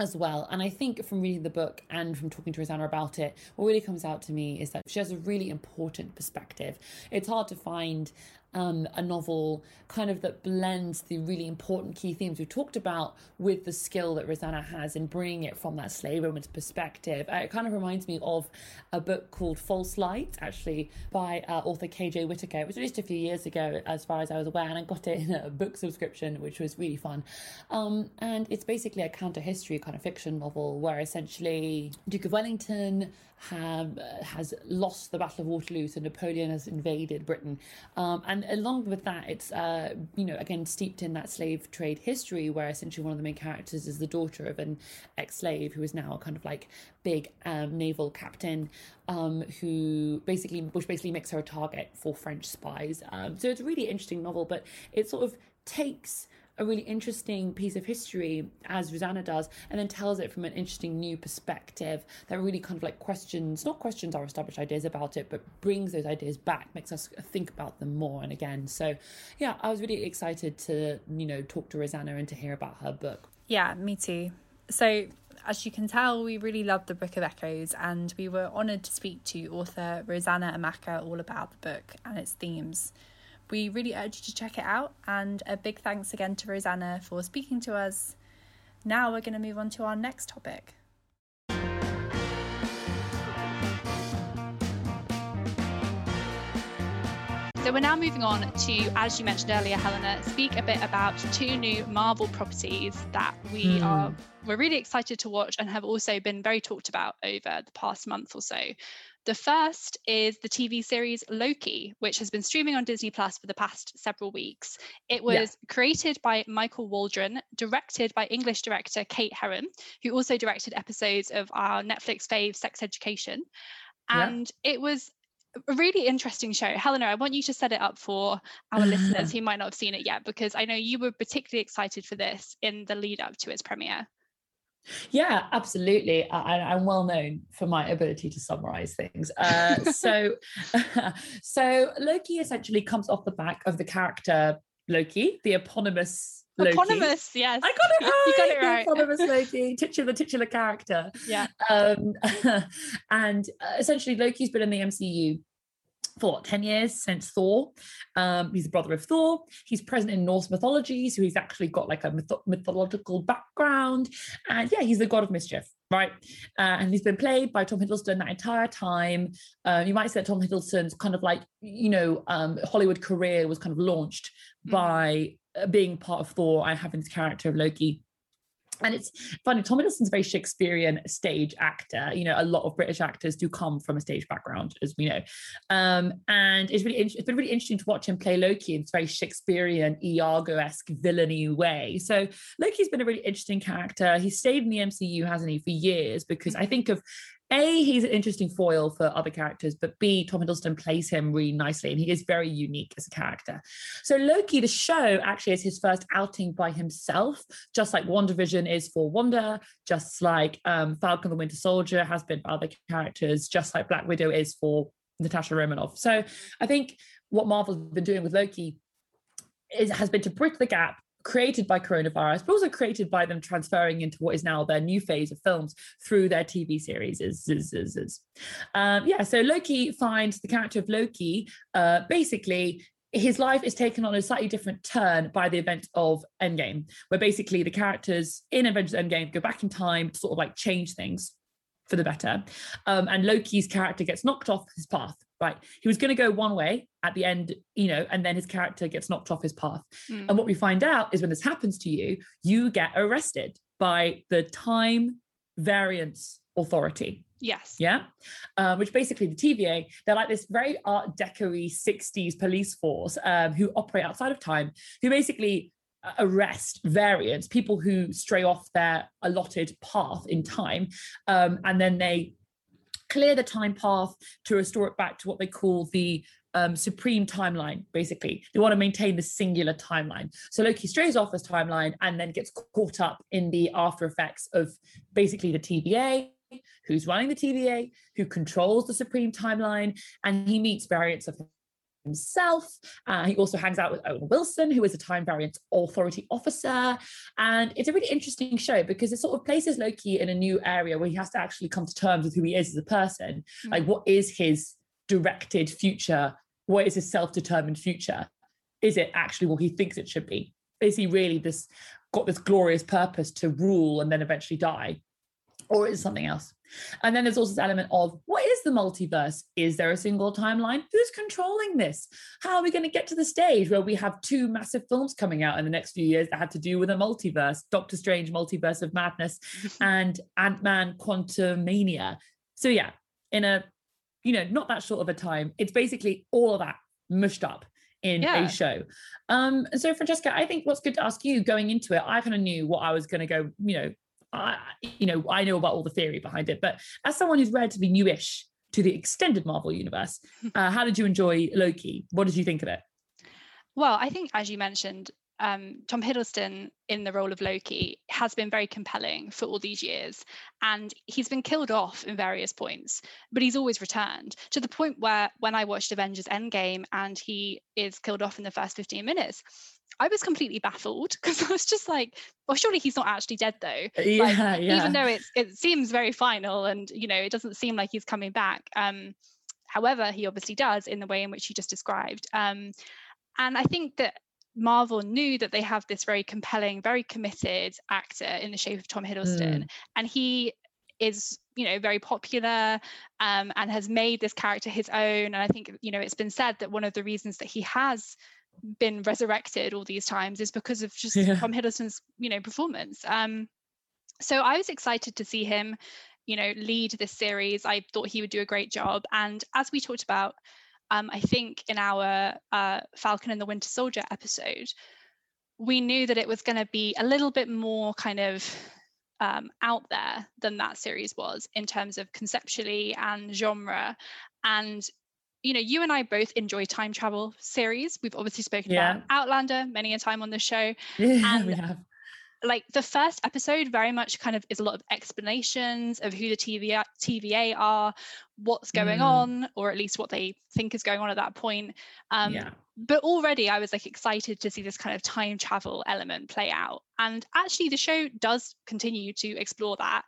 Speaker 2: as well. And I think from reading the book and from talking to Rosanna about it, what really comes out to me is that she has a really important perspective. It's hard to find um, a novel kind of that blends the really important key themes we've talked about with the skill that Rosanna has in bringing it from that slave woman's perspective. Uh, it kind of reminds me of a book called False Light, actually, by uh, author KJ Whitaker. It was released a few years ago, as far as I was aware, and I got it in a book subscription, which was really fun. Um, and it's basically a counter history kind of fiction novel where essentially Duke of Wellington have, uh, has lost the Battle of Waterloo, so Napoleon has invaded Britain. Um, and along with that, it's, uh, you know, again, steeped in that slave trade history, where essentially one of the main characters is the daughter of an ex slave who is now a kind of like big um, naval captain um, who basically, which basically makes her a target for French spies. Um, so it's a really interesting novel, but it sort of takes a really interesting piece of history as Rosanna does, and then tells it from an interesting new perspective that really kind of like questions, not questions our established ideas about it, but brings those ideas back, makes us think about them more and again. So, yeah, I was really excited to, you know, talk to Rosanna and to hear about her book.
Speaker 4: Yeah, me too. So, as you can tell, we really love the Book of Echoes, and we were honoured to speak to author Rosanna Amaka all about the book and its themes. We really urge you to check it out, and a big thanks again to Rosanna for speaking to us. Now we're going to move on to our next topic.
Speaker 1: So we're now moving on to, as you mentioned earlier, Helena, speak a bit about two new Marvel properties that we mm. are we're really excited to watch and have also been very talked about over the past month or so. The first is the TV series Loki, which has been streaming on Disney Plus for the past several weeks. It was yeah. created by Michael Waldron, directed by English director Kate Herron, who also directed episodes of our Netflix fave Sex Education. And yeah. it was a really interesting show. Helena, I want you to set it up for our listeners who might not have seen it yet, because I know you were particularly excited for this in the lead up to its premiere.
Speaker 2: Yeah, absolutely. I, am well known for my ability to summarize things. Uh, so, so Loki essentially comes off the back of the character Loki, the eponymous Loki.
Speaker 1: Eponymous, yes.
Speaker 2: I got it right. you got it right. The eponymous Loki, titular, titular character.
Speaker 1: Yeah. Um,
Speaker 2: and uh, essentially, Loki's been in the MCU for what, 10 years since Thor. Um, he's the brother of Thor. He's present in Norse mythology, so he's actually got like a myth- mythological background. And yeah, he's the god of mischief, right? Uh, and he's been played by Tom Hiddleston that entire time. Uh, you might say that Tom Hiddleston's kind of like, you know, um, Hollywood career was kind of launched mm. by uh, being part of Thor and having this character of Loki and it's funny tom hiddleston's a very shakespearean stage actor. You know a lot of british actors do come from a stage background as we know. Um, and it's really it's been really interesting to watch him play loki in this very shakespearean iago-esque villainy way. So loki's been a really interesting character. He's stayed in the mcu hasn't he for years? Because i think of a, he's an interesting foil for other characters, but B, Tom Hiddleston plays him really nicely and he is very unique as a character. So Loki, the show, actually is his first outing by himself, just like WandaVision is for Wanda, just like um, Falcon the Winter Soldier has been for other characters, just like Black Widow is for Natasha Romanoff. So I think what Marvel's been doing with Loki is, has been to bridge the gap created by coronavirus, but also created by them transferring into what is now their new phase of films through their TV series. Um, yeah, so Loki finds the character of Loki uh, basically. His life is taken on a slightly different turn by the event of Endgame, where basically the characters in Avengers Endgame go back in time to sort of like change things for the better. Um, and Loki's character gets knocked off his path right. He was going to go one way at the end you know and then his character gets knocked off his path. Mm. and what we find out is when this happens to you you get arrested by the time variance authority.
Speaker 1: Yes.
Speaker 2: Yeah? Um, which basically the tva they're like this very art deco 60s police force um, who operate outside of time who basically uh, arrest variants people who stray off their allotted path in time um, and then they clear the time path to restore it back to what they call the um, supreme timeline, basically. They want to maintain the singular timeline. So Loki strays off this timeline and then gets caught up in the after effects of basically the TVA, who's running the TVA, who controls the supreme timeline, and he meets variants of himself. Uh, he also hangs out with Owen Wilson, who is a time variant authority officer. And it's a really interesting show because it sort of places Loki in a new area where he has to actually come to terms with who he is as a person. Mm-hmm. Like, what is his directed future? What is his self determined future? is it actually what he thinks it should be? Is he really this got this glorious purpose to rule and then eventually die? Or is it something else? And then there's also this element of what is the multiverse? Is there a single timeline? Who's controlling this? How are we going to get to the stage where we have two massive films coming out in the next few years that had to do with a multiverse Doctor Strange, Multiverse of Madness, and Ant Man Quantumania? So, yeah, in a you know, not that short of a time, it's basically all of that mushed up in yeah. a show. Um, so Francesca, I think what's good to ask you going into it, I kind of knew what I was going to go, you know, I, you know, I know about all the theory behind it, but as someone who's relatively newish to the extended Marvel universe, uh, how did you enjoy Loki? What did you think of it?
Speaker 1: Well, I think, as you mentioned, um, Tom Hiddleston in the role of Loki has been very compelling for all these years. And he's been killed off in various points, but he's always returned to the point where when I watched Avengers Endgame and he is killed off in the first 15 minutes, I was completely baffled because I was just like, well, surely he's not actually dead though.
Speaker 2: Yeah,
Speaker 1: like,
Speaker 2: yeah.
Speaker 1: Even though it's it seems very final and you know it doesn't seem like he's coming back. Um, however, he obviously does in the way in which you just described. Um, and I think that Marvel knew that they have this very compelling, very committed actor in the shape of Tom Hiddleston, mm. and he is you know very popular um, and has made this character his own and i think you know it's been said that one of the reasons that he has been resurrected all these times is because of just yeah. tom hiddleston's you know performance um, so i was excited to see him you know lead this series i thought he would do a great job and as we talked about um, I think in our uh, Falcon and the Winter Soldier episode, we knew that it was going to be a little bit more kind of um, out there than that series was in terms of conceptually and genre. And you know, you and I both enjoy time travel series. We've obviously spoken yeah. about Outlander many a time on the show.
Speaker 2: Yeah, and we have
Speaker 1: like the first episode very much kind of is a lot of explanations of who the TVA, TVA are, what's going mm. on, or at least what they think is going on at that point. Um, yeah. But already I was like excited to see this kind of time travel element play out. And actually, the show does continue to explore that.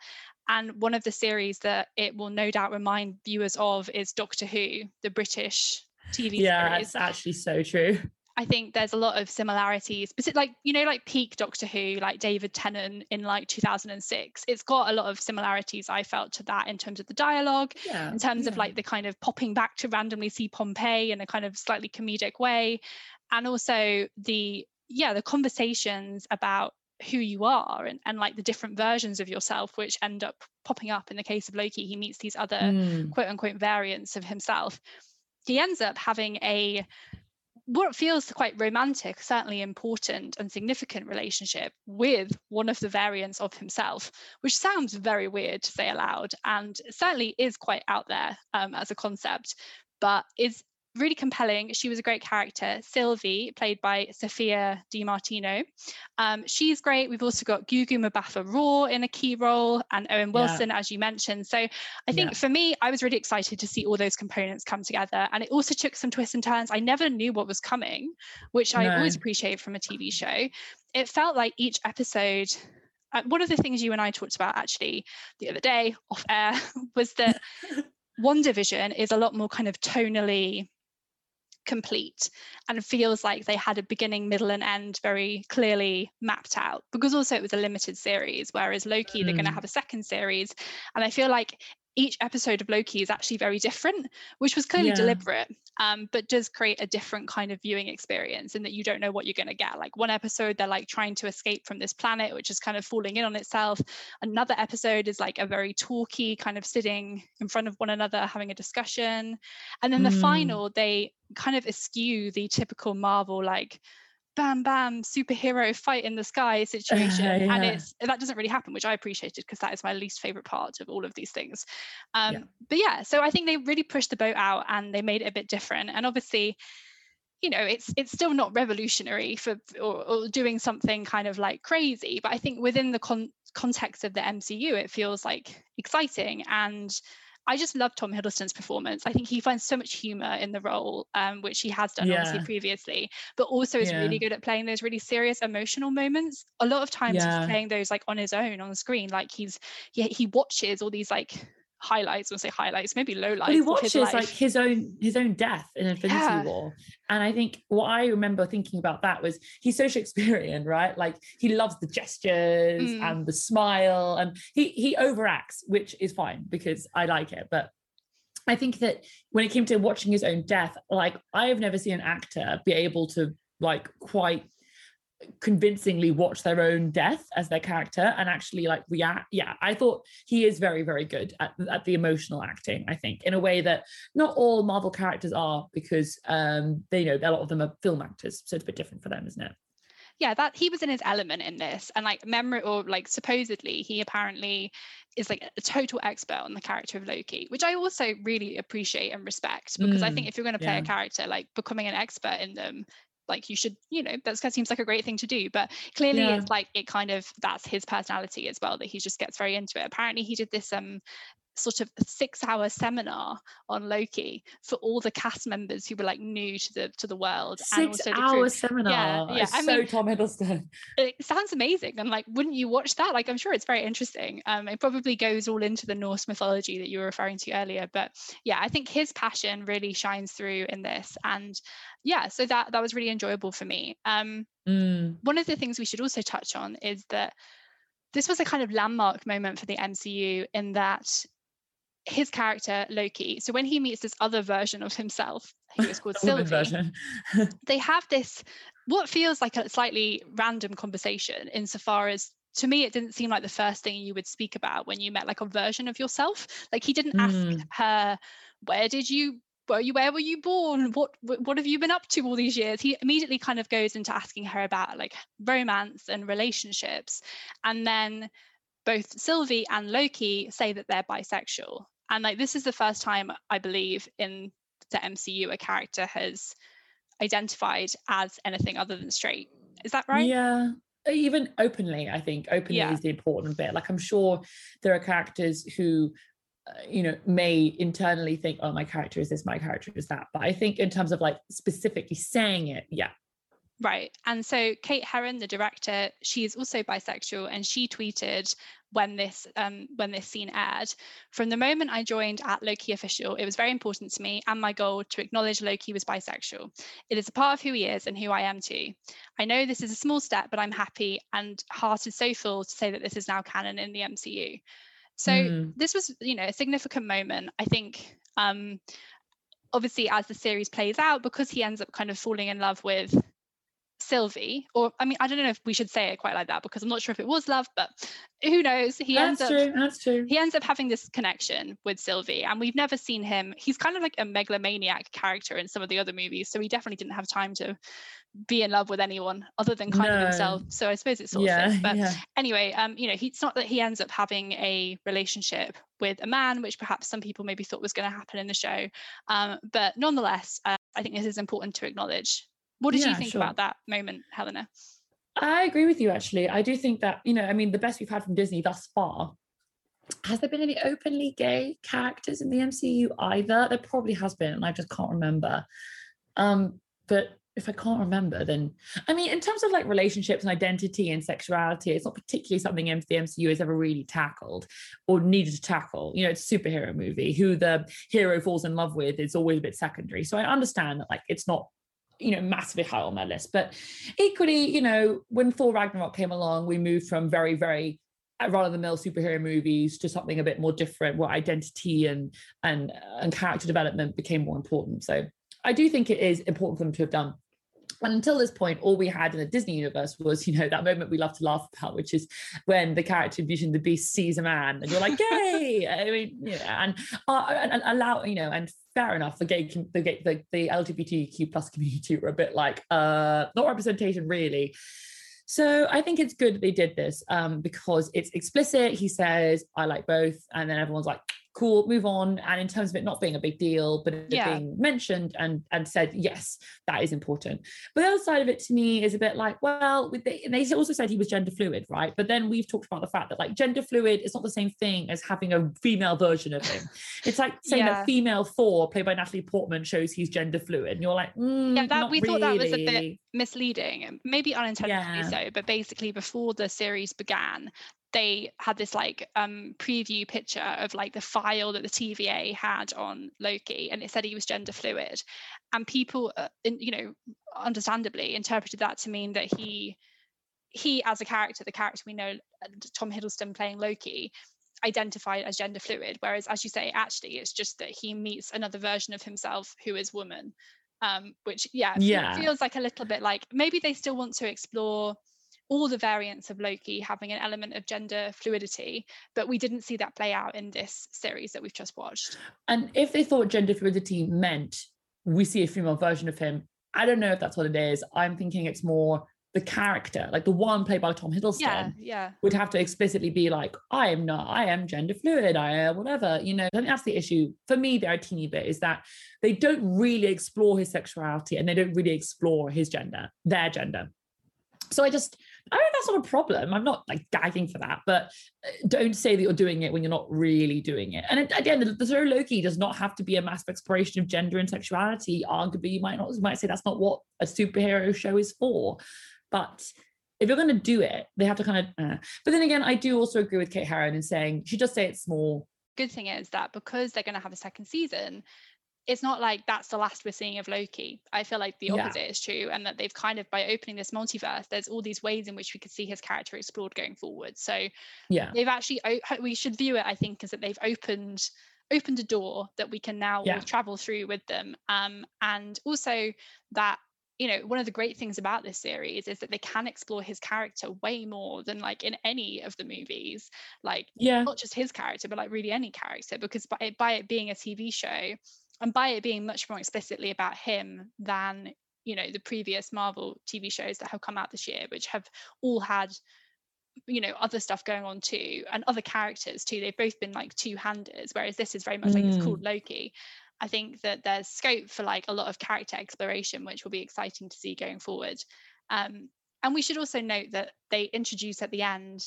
Speaker 1: And one of the series that it will no doubt remind viewers of is Doctor Who, the British TV
Speaker 2: yeah,
Speaker 1: series.
Speaker 2: Yeah, it's actually so true.
Speaker 1: I think there's a lot of similarities, but like you know, like peak Doctor Who, like David Tennant in like 2006. It's got a lot of similarities. I felt to that in terms of the dialogue, yeah, in terms yeah. of like the kind of popping back to randomly see Pompeii in a kind of slightly comedic way, and also the yeah the conversations about who you are and, and like the different versions of yourself which end up popping up in the case of loki he meets these other mm. quote unquote variants of himself he ends up having a what feels quite romantic, certainly important and significant relationship with one of the variants of himself, which sounds very weird to say aloud and certainly is quite out there um, as a concept, but is really compelling. She was a great character. Sylvie, played by Sophia Di Martino. Um, she's great. We've also got Gugu Mbatha-Raw in a key role and Owen Wilson, yeah. as you mentioned. So I think yeah. for me, I was really excited to see all those components come together. And it also took some twists and turns. I never knew what was coming, which I always appreciate from a TV show. It felt like each episode uh, one of the things you and I talked about actually the other day off air was that WandaVision is a lot more kind of tonally complete and feels like they had a beginning, middle, and end very clearly mapped out because also it was a limited series, whereas Loki, mm. they're going to have a second series. And I feel like each episode of Loki is actually very different, which was clearly yeah. deliberate, um, but does create a different kind of viewing experience in that you don't know what you're going to get. Like one episode, they're like trying to escape from this planet, which is kind of falling in on itself. Another episode is like a very talky kind of sitting in front of one another, having a discussion. And then mm. the final, they kind of eschew the typical Marvel like bam bam superhero fight in the sky situation uh, yeah. and it's that doesn't really happen which i appreciated because that is my least favorite part of all of these things um, yeah. but yeah so i think they really pushed the boat out and they made it a bit different and obviously you know it's it's still not revolutionary for or, or doing something kind of like crazy but i think within the con- context of the mcu it feels like exciting and I just love Tom Hiddleston's performance. I think he finds so much humor in the role, um, which he has done yeah. obviously previously, but also is yeah. really good at playing those really serious emotional moments. A lot of times yeah. he's playing those like on his own on the screen, like he's he, he watches all these like highlights or say highlights maybe low lights
Speaker 2: well, he watches his like his own his own death in infinity yeah. war and i think what i remember thinking about that was he's so shakespearean right like he loves the gestures mm. and the smile and he he overacts which is fine because i like it but I think that when it came to watching his own death, like I have never seen an actor be able to like quite convincingly watch their own death as their character and actually like react yeah i thought he is very very good at, at the emotional acting i think in a way that not all marvel characters are because um they you know a lot of them are film actors so it's a bit different for them isn't it
Speaker 1: yeah that he was in his element in this and like memory or like supposedly he apparently is like a total expert on the character of loki which i also really appreciate and respect because mm, i think mm, if you're going to play yeah. a character like becoming an expert in them like you should you know that seems like a great thing to do but clearly yeah. it's like it kind of that's his personality as well that he just gets very into it apparently he did this um sort of six hour seminar on Loki for all the cast members who were like new to the to the world.
Speaker 2: Six and hour seminar. Yeah, yeah. I so mean, Tom Hiddleston.
Speaker 1: It sounds amazing. And like, wouldn't you watch that? Like, I'm sure it's very interesting. Um, it probably goes all into the Norse mythology that you were referring to earlier. But yeah, I think his passion really shines through in this. And yeah, so that that was really enjoyable for me. Um, mm. one of the things we should also touch on is that this was a kind of landmark moment for the MCU in that his character Loki. So when he meets this other version of himself, he was called Sylvie. they have this what feels like a slightly random conversation insofar as to me it didn't seem like the first thing you would speak about when you met like a version of yourself. Like he didn't mm. ask her, where did you were you where were you born what what have you been up to all these years he immediately kind of goes into asking her about like romance and relationships and then both sylvie and loki say that they're bisexual and like this is the first time I believe in the MCU a character has identified as anything other than straight. Is that right?
Speaker 2: Yeah. Even openly, I think openly yeah. is the important bit. Like I'm sure there are characters who uh, you know may internally think oh my character is this my character is that but i think in terms of like specifically saying it yeah
Speaker 1: Right. And so Kate Herron, the director, she is also bisexual, and she tweeted when this um, when this scene aired. From the moment I joined at Loki Official, it was very important to me and my goal to acknowledge Loki was bisexual. It is a part of who he is and who I am too. I know this is a small step, but I'm happy and heart is so full to say that this is now canon in the MCU. So mm. this was, you know, a significant moment. I think um, obviously as the series plays out, because he ends up kind of falling in love with Sylvie, or I mean, I don't know if we should say it quite like that because I'm not sure if it was love, but who knows? He
Speaker 2: that's
Speaker 1: ends
Speaker 2: true,
Speaker 1: up
Speaker 2: that's true.
Speaker 1: he ends up having this connection with Sylvie, and we've never seen him. He's kind of like a megalomaniac character in some of the other movies, so he definitely didn't have time to be in love with anyone other than kind no. of himself. So I suppose it's all yeah, But yeah. anyway, um, you know, he, it's not that he ends up having a relationship with a man, which perhaps some people maybe thought was going to happen in the show. Um, but nonetheless, uh, I think this is important to acknowledge. What did yeah, you think sure. about that moment, Helena?
Speaker 2: I agree with you actually. I do think that, you know, I mean, the best we've had from Disney thus far. Has there been any openly gay characters in the MCU either? There probably has been, and I just can't remember. Um, but if I can't remember, then I mean, in terms of like relationships and identity and sexuality, it's not particularly something the MCU has ever really tackled or needed to tackle. You know, it's a superhero movie. Who the hero falls in love with is always a bit secondary. So I understand that like it's not you know massively high on my list. But equally you know when thor ragnarok came along we moved from very very uh, run-of-the-mill superhero movies to something a bit more different where identity and and and character development became more important. So i do think it is important for them to have done. And until this point, all we had in the Disney universe was, you know, that moment we love to laugh about, which is when the character Beauty and the Beast sees a man, and you're like, "Yay!" I mean, yeah, and, uh, and, and allow, you know, and fair enough. The gay, the gay, the, the LGBTQ plus community were a bit like, uh, not representation really. So I think it's good that they did this um, because it's explicit. He says, "I like both," and then everyone's like, cool, move on. And in terms of it not being a big deal, but it yeah. being mentioned and and said, yes, that is important. But the other side of it to me is a bit like, well, they, they also said he was gender fluid, right? But then we've talked about the fact that like gender fluid is not the same thing as having a female version of him. It's like saying yeah. that female Thor, played by Natalie Portman, shows he's gender fluid. And you're like, mm, yeah, that we really. thought that was a bit
Speaker 1: misleading, maybe unintentionally yeah. so, but basically before the series began, they had this like um preview picture of like the file that the TVA had on Loki and it said he was gender fluid. And people uh, in, you know understandably interpreted that to mean that he he as a character the character we know uh, Tom Hiddleston playing Loki identified as gender fluid. Whereas as you say actually it's just that he meets another version of himself who is woman. Um which yeah,
Speaker 2: yeah.
Speaker 1: feels like a little bit like maybe they still want to explore all the variants of Loki having an element of gender fluidity, but we didn't see that play out in this series that we've just watched.
Speaker 2: And if they thought gender fluidity meant we see a female version of him, I don't know if that's what it is. I'm thinking it's more the character, like the one played by Tom Hiddleston,
Speaker 1: yeah, yeah.
Speaker 2: would have to explicitly be like, I am not, I am gender fluid, I am whatever. You know, I think that's the issue for me there a teeny bit is that they don't really explore his sexuality and they don't really explore his gender, their gender. So I just I mean, that's not a problem. I'm not like gagging for that, but uh, don't say that you're doing it when you're not really doing it. And again, the, the Loki does not have to be a massive exploration of gender and sexuality. Arguably, you might not, you might say that's not what a superhero show is for. But if you're going to do it, they have to kind of. Uh. But then again, I do also agree with Kate Herron in saying she just say it's small.
Speaker 1: Good thing is that because they're going to have a second season, it's not like that's the last we're seeing of Loki. I feel like the opposite yeah. is true, and that they've kind of by opening this multiverse, there's all these ways in which we could see his character explored going forward. So
Speaker 2: yeah,
Speaker 1: they've actually we should view it. I think is that they've opened opened a door that we can now yeah. travel through with them, um, and also that you know one of the great things about this series is that they can explore his character way more than like in any of the movies like
Speaker 2: yeah
Speaker 1: not just his character but like really any character because by it, by it being a tv show and by it being much more explicitly about him than you know the previous marvel tv shows that have come out this year which have all had you know other stuff going on too and other characters too they've both been like two-handers whereas this is very much mm. like it's called mm. loki i think that there's scope for like a lot of character exploration which will be exciting to see going forward um, and we should also note that they introduce at the end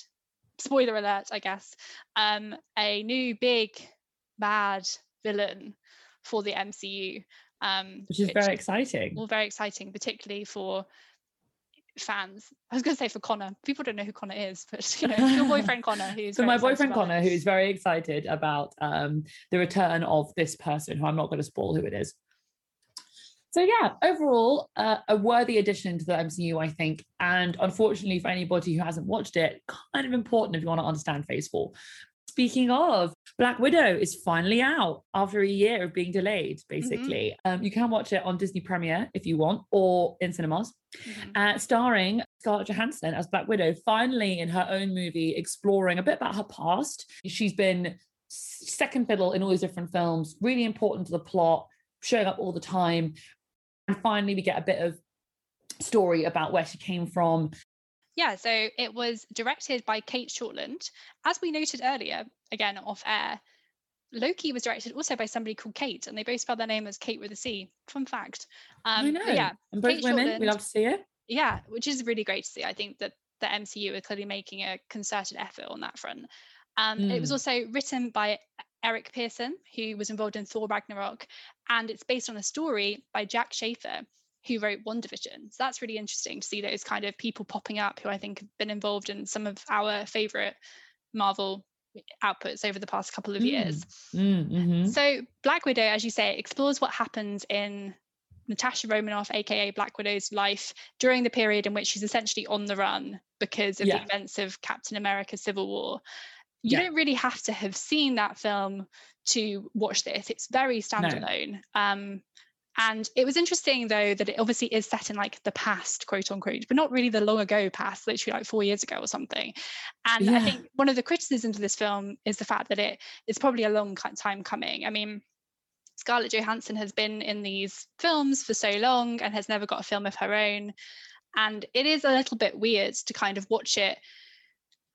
Speaker 1: spoiler alert i guess um, a new big bad villain for the MCU.
Speaker 2: Um, which is which very exciting.
Speaker 1: Well, very exciting, particularly for fans. I was going to say for Connor. People don't know who Connor is, but you know, your boyfriend Connor, who's
Speaker 2: so my boyfriend Connor, who is very excited about um, the return of this person, who I'm not going to spoil who it is. So yeah, overall, uh, a worthy addition to the MCU, I think, and unfortunately for anybody who hasn't watched it, kind of important if you want to understand Phase Four. Speaking of, Black Widow is finally out after a year of being delayed, basically. Mm-hmm. Um, you can watch it on Disney Premiere if you want, or in cinemas, mm-hmm. uh, starring Scarlett Johansson as Black Widow, finally in her own movie, exploring a bit about her past. She's been second fiddle in all these different films, really important to the plot, showing up all the time. And finally, we get a bit of story about where she came from
Speaker 1: yeah, so it was directed by Cate Shortland. As we noted earlier, again off air, Loki was directed also by somebody called Kate, and they both spell their name as Kate with a C. Fun fact.
Speaker 2: Um, I know. Yeah, and both Kate women. Shortland, we love to see it.
Speaker 1: Yeah, which is really great to see. I think that the MCU are clearly making a concerted effort on that front. Um, mm. It was hmm. also written by Eric Pearson, who was involved in Thor Ragnarok, and it's based on a story by Jac Schaeffer, who wrote WandaVision. So that's really interesting to see those kind of people popping up who I think have been involved in some of our favorite Marvel outputs over the past couple of mm. years.
Speaker 2: Mm, mm-hmm.
Speaker 1: So Black Widow, as you say, explores what happens in Natasha Romanoff, aka Black Widow's life during the period in which she's essentially on the run because of yeah. the events of Captain America Civil War. You yeah. don't really have to have seen that film to watch this. It's very standalone. No. Um, and it was interesting though that it obviously is set in like the past, quote unquote, but not really the long ago past, literally like four years ago or something. And yeah. I think one of the criticisms of this film is the fact that it is probably a long time coming. I mean, Scarlett Johansson has been in these films for so long and has never got a film of her own. And it is a little bit weird to kind of watch it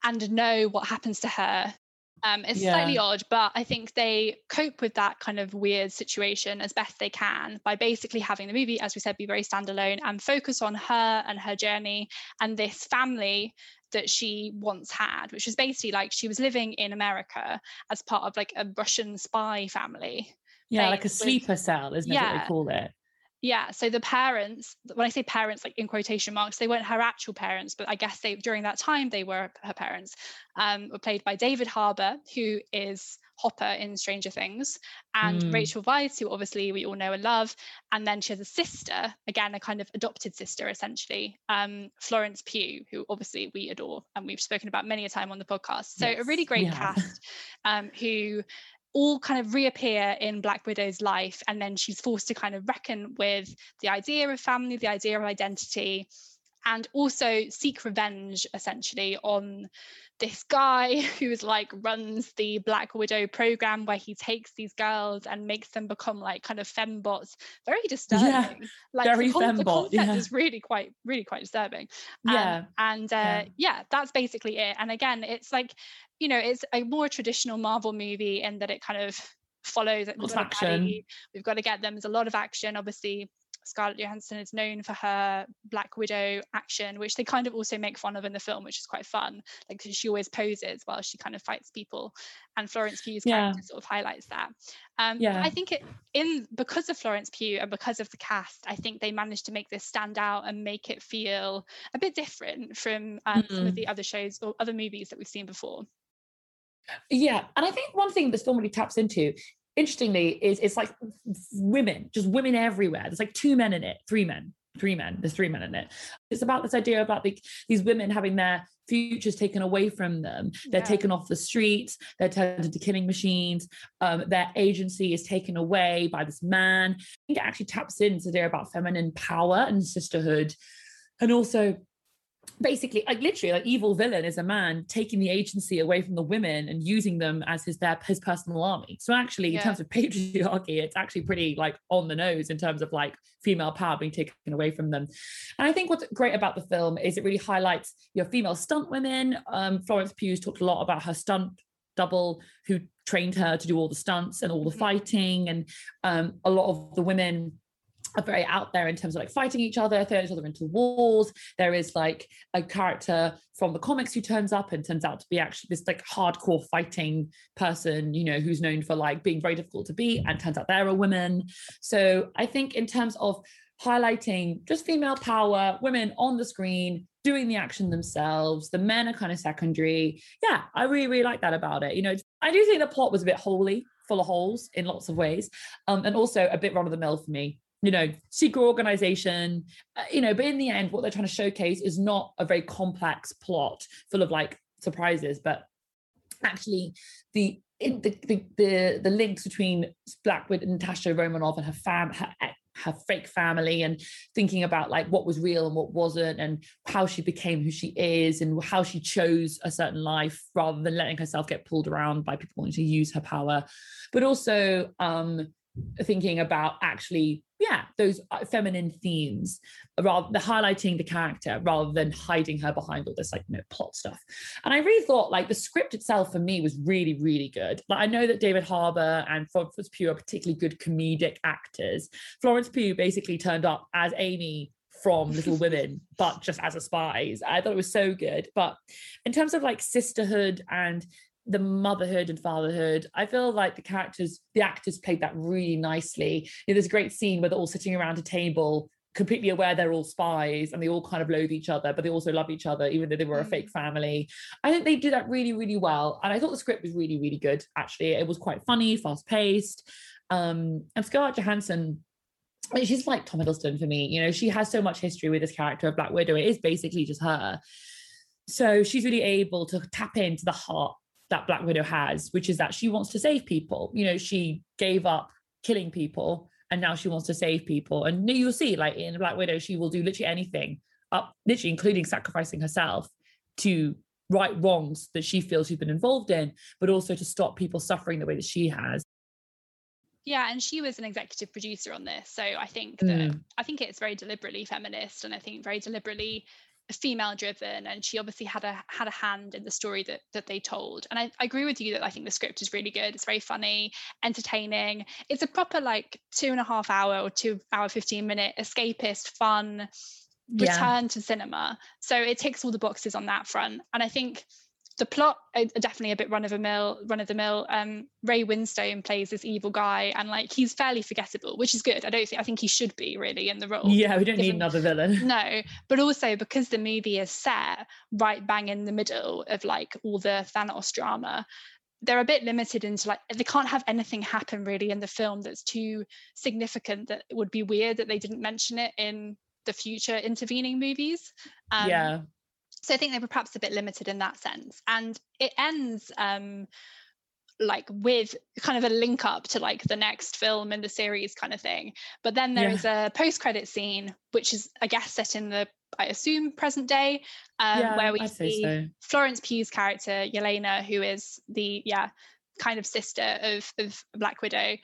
Speaker 1: and know what happens to her um, it's yeah. slightly odd, but I think they cope with that kind of weird situation as best they can by basically having the movie, as we said, be very standalone and focus on her and her journey and this family that she once had, which was basically like she was living in America as part of like a Russian spy family.
Speaker 2: Yeah, like a sleeper cell, isn't yeah. it what they call it?
Speaker 1: Yeah, so the parents, when I say parents, like in quotation marks, they weren't her actual parents, but I guess they during that time they were her parents. Um, were played by David Harbour, who is Hopper in Stranger Things, and mm. Rachel Weisz, who obviously we all know and love. And then she has a sister, again, a kind of adopted sister, essentially, um, Florence Pugh, who obviously we adore and we've spoken about many a time on the podcast. So yes. a really great yeah. cast um, who all kind of reappear in Black Widow's life. And then she's forced to kind of reckon with the idea of family, the idea of identity, and also seek revenge essentially on this guy who's like runs the Black Widow program where he takes these girls and makes them become like kind of fembots. Very disturbing. Yeah, like
Speaker 2: very
Speaker 1: the,
Speaker 2: fembot.
Speaker 1: The concept
Speaker 2: yeah.
Speaker 1: is really quite, really quite disturbing. Um, yeah. And uh, yeah. yeah, that's basically it. And again, it's like you know, it's a more traditional Marvel movie in that it kind of follows it.
Speaker 2: We've action.
Speaker 1: We've got to get them. There's a lot of action. Obviously, Scarlett Johansson is known for her Black Widow action, which they kind of also make fun of in the film, which is quite fun. Like she always poses while she kind of fights people, and Florence Pugh's yeah. character sort of highlights that. Um, yeah. I think it in because of Florence Pugh and because of the cast, I think they managed to make this stand out and make it feel a bit different from um, mm-hmm. some of the other shows or other movies that we've seen before.
Speaker 2: Yeah, and I think one thing this film really taps into, interestingly, is it's like women, just women everywhere. There's like two men in it, three men, three men. There's three men in it. It's about this idea about the, these women having their futures taken away from them. They're yeah. taken off the streets. They're turned into killing machines. Um, their agency is taken away by this man. I think it actually taps into the idea about feminine power and sisterhood, and also basically like literally like evil villain is a man taking the agency away from the women and using them as his their his personal army so actually yeah. in terms of patriarchy it's actually pretty like on the nose in terms of like female power being taken away from them and i think what's great about the film is it really highlights your female stunt women um, florence pugh's talked a lot about her stunt double who trained her to do all the stunts and all the mm-hmm. fighting and um, a lot of the women are very out there in terms of like fighting each other, throwing each other into walls. There is like a character from the comics who turns up and turns out to be actually this like hardcore fighting person, you know, who's known for like being very difficult to beat and turns out they're a woman. So I think in terms of highlighting just female power, women on the screen doing the action themselves, the men are kind of secondary. Yeah, I really, really like that about it. You know, I do think the plot was a bit holy full of holes in lots of ways um, and also a bit run of the mill for me you know, secret organization, uh, you know, but in the end, what they're trying to showcase is not a very complex plot full of like surprises, but actually the in the, the the the links between Blackwood and Natasha Romanoff and her fam her, her fake family and thinking about like what was real and what wasn't and how she became who she is and how she chose a certain life rather than letting herself get pulled around by people wanting to use her power. But also um thinking about actually yeah those uh, feminine themes rather the highlighting the character rather than hiding her behind all this like you know, plot stuff and i really thought like the script itself for me was really really good like i know that david harbour and florence pugh are particularly good comedic actors florence pugh basically turned up as amy from Little Women, but just as a spies. I thought it was so good. But in terms of like sisterhood and the motherhood and fatherhood. I feel like the characters, the actors played that really nicely. You know, there's a great scene where they're all sitting around a table, completely aware they're all spies and they all kind of loathe each other, but they also love each other, even though they were a fake mm. family. I think they did that really, really well. And I thought the script was really, really good, actually. It was quite funny, fast paced. Um, and Scarlett Johansson, she's like Tom Hiddleston for me. You know, she has so much history with this character of Black Widow. It is basically just her. So she's really able to tap into the heart that Black Widow has, which is that she wants to save people. You know, she gave up killing people and now she wants to save people. And you'll see, like in Black Widow, she will do literally anything, up literally including sacrificing herself to right wrongs that she feels she's been involved in, but also to stop people suffering the way that she has.
Speaker 1: Yeah, and she was an executive producer on this, so I think that mm. I think it's very deliberately feminist, and I think very deliberately female driven and she obviously had a had a hand in the story that that they told. And I, I, agree with you that i think the script is really good. It's very funny entertaining. It's a proper like two and a half hour or two hour 15 minute escapist fun return yeah. to cinema. So it ticks all the boxes on that front. And i think the plot uh, definitely a bit run of the mill run of the mill. Um, ray winstone plays this evil guy and like he's fairly forgettable which is good. I don't think i think he should be really in the role.
Speaker 2: Yeah we don't given, need another villain.
Speaker 1: No but also because the movie is set right bang in the middle of like all the thanos drama they're a bit limited into like they can't have anything happen really in the film that's too significant that it would be weird that they didn't mention it in the future intervening movies.
Speaker 2: Um, yeah
Speaker 1: so I think they were perhaps a bit limited in that sense. And it ends um, like with kind of a link up to like the next film in the series kind of thing. But then there yeah. is a post credit scene, which is I guess set in the I assume present day, um, yeah, where we I'd see so. Florence Pugh's character Yelena, who is the yeah kind of sister of of Black Widow,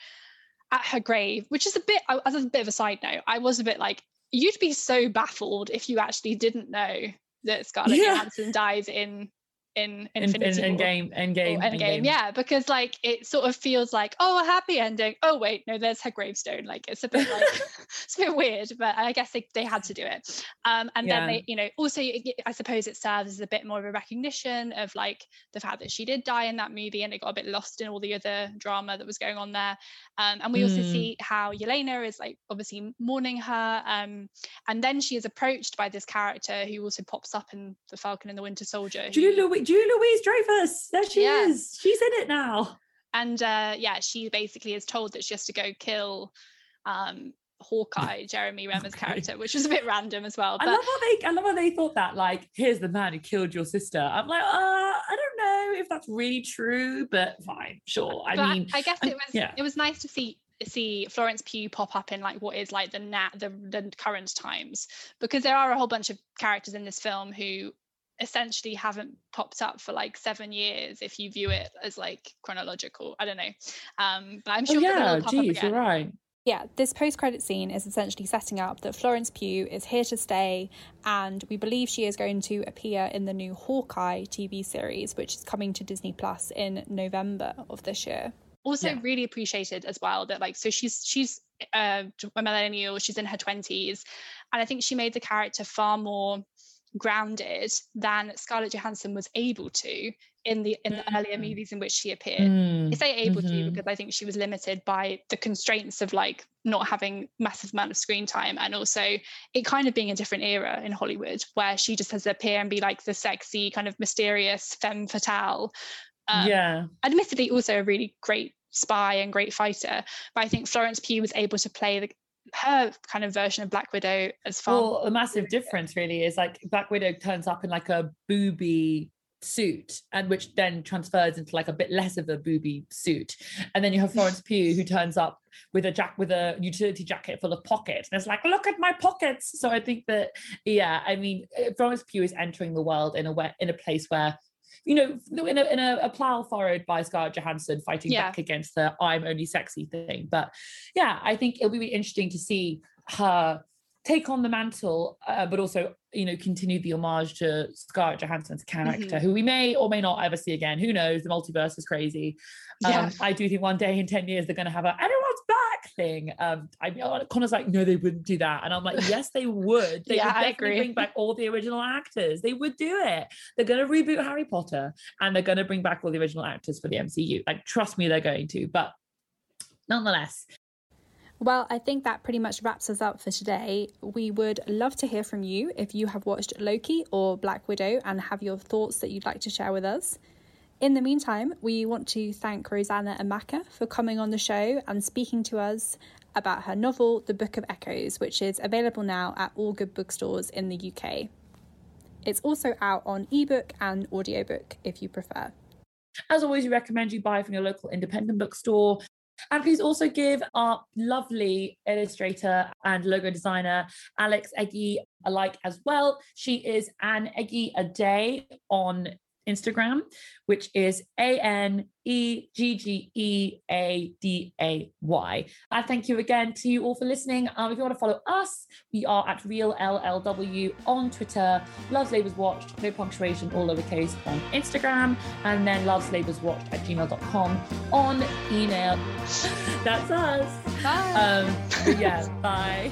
Speaker 1: at her grave, which is a bit as a bit of a side note. I was a bit like you'd be so baffled if you actually didn't know that Scarlett yeah. Johansson dies in in Infinity
Speaker 2: in, in, Endgame in game
Speaker 1: Endgame. yeah because like it sort of feels like oh a happy ending. Oh wait no there's her gravestone. Like it's a bit like it's a bit weird but I guess they, they had to do it. Um and yeah. then they you know also I suppose it serves as a bit more of a recognition of like the fact that she did die in that movie and it got a bit lost in all the other drama that was going on there. Um and we also mm. see how Yelena is like obviously mourning her um and then she is approached by this character who also pops up in the Falcon and the Winter Soldier
Speaker 2: Julia Louis Julie Louise Dreyfus. There she yeah. is. She's in it now.
Speaker 1: And uh, yeah, she basically is told that she has to go kill um, Hawkeye, Jeremy Renner's okay. character, which was a bit random as well.
Speaker 2: But... I love how they I love how they thought that, like, here's the man who killed your sister. I'm like, uh, I don't know if that's really true, but fine, sure. I but mean
Speaker 1: I, I guess it was yeah. it was nice to see see Florence Pugh pop up in like what is like the nat the, the current times because there are a whole bunch of characters in this film who essentially haven't popped up for like seven years if you view it as like chronological. I don't know. Um, but I'm oh, sure oh,
Speaker 2: yeah, geez, you're right.
Speaker 4: Yeah, this post credit scene is essentially setting up that Florence Pugh is here to stay, and we believe she is going to appear in the new Hawkeye TV series, which is coming to Disney Plus in November of this year.
Speaker 1: Also, yeah. really appreciated as well that like so she's she's uh, a millennial, she's in her twenties, and I think she made the character far more grounded than Scarlett Johansson was able to in the in the mm. earlier movies in which she appeared. Mm. I say able mm-hmm. to because I think she was limited by the constraints of like not having massive amount of screen time and also it kind of being a different era in Hollywood where she just has to appear and be like the sexy kind of mysterious femme fatale.
Speaker 2: Um, yeah.
Speaker 1: Admittedly, also a really great spy and great fighter, but I think Florence Pugh was able to play the her kind of version of Black Widow as far.
Speaker 2: Well, a massive difference really is like Black Widow turns up in like a booby suit and which then transfers into like a bit less of a booby suit and then you have Florence Pugh who turns up with a jack with a utility jacket full of pockets and it's like look at my pockets so I think that yeah I mean uh, Florence Pugh is entering the world in a way in a place where you know, in a, in a, a plow furrowed by Scarlett Johansson fighting yeah. back against the I'm only sexy thing. But yeah, I think it'll be interesting to see her take on the mantle, uh, but also, you know, continue the homage to Scarlett Johansson's character, mm-hmm. who we may or may not ever see again. Who knows? The multiverse is crazy. Um, yeah. I do think one day in 10 years, they're going to have a everyone's back thing. Um, I mean, Connor's like, no, they wouldn't do that. And I'm like, yes, they would. They yeah, would definitely bring back all the original actors. They would do it. They're going to reboot Harry Potter and they're going to bring back all the original actors for the MCU. Like, trust me, they're going to. But nonetheless,
Speaker 4: well, I think that pretty much wraps us up for today. We would love to hear from you if you have watched Loki or Black Widow and have your thoughts that you'd like to share with us. In the meantime, we want to thank Rosanna Amaka for coming on the show and speaking to us about her novel, The Book of Echoes, which is available now at all good bookstores in the UK. It's also out on ebook and audiobook if you prefer.
Speaker 2: As always, we recommend you buy from your local independent bookstore. And please also give our lovely illustrator and logo designer, Alex Eggy, a like as well. She is an Eggy a day on Instagram, which is A N E G G E A D A Y. And thank you again to you all for listening. Um, if you want to follow us, we are at Real LLW on Twitter, Loves Labours Watched, no punctuation, all lowercase on Instagram, and then Loves Labours Watched at gmail.com on email. That's us.
Speaker 1: Bye.
Speaker 2: Um, yeah, bye.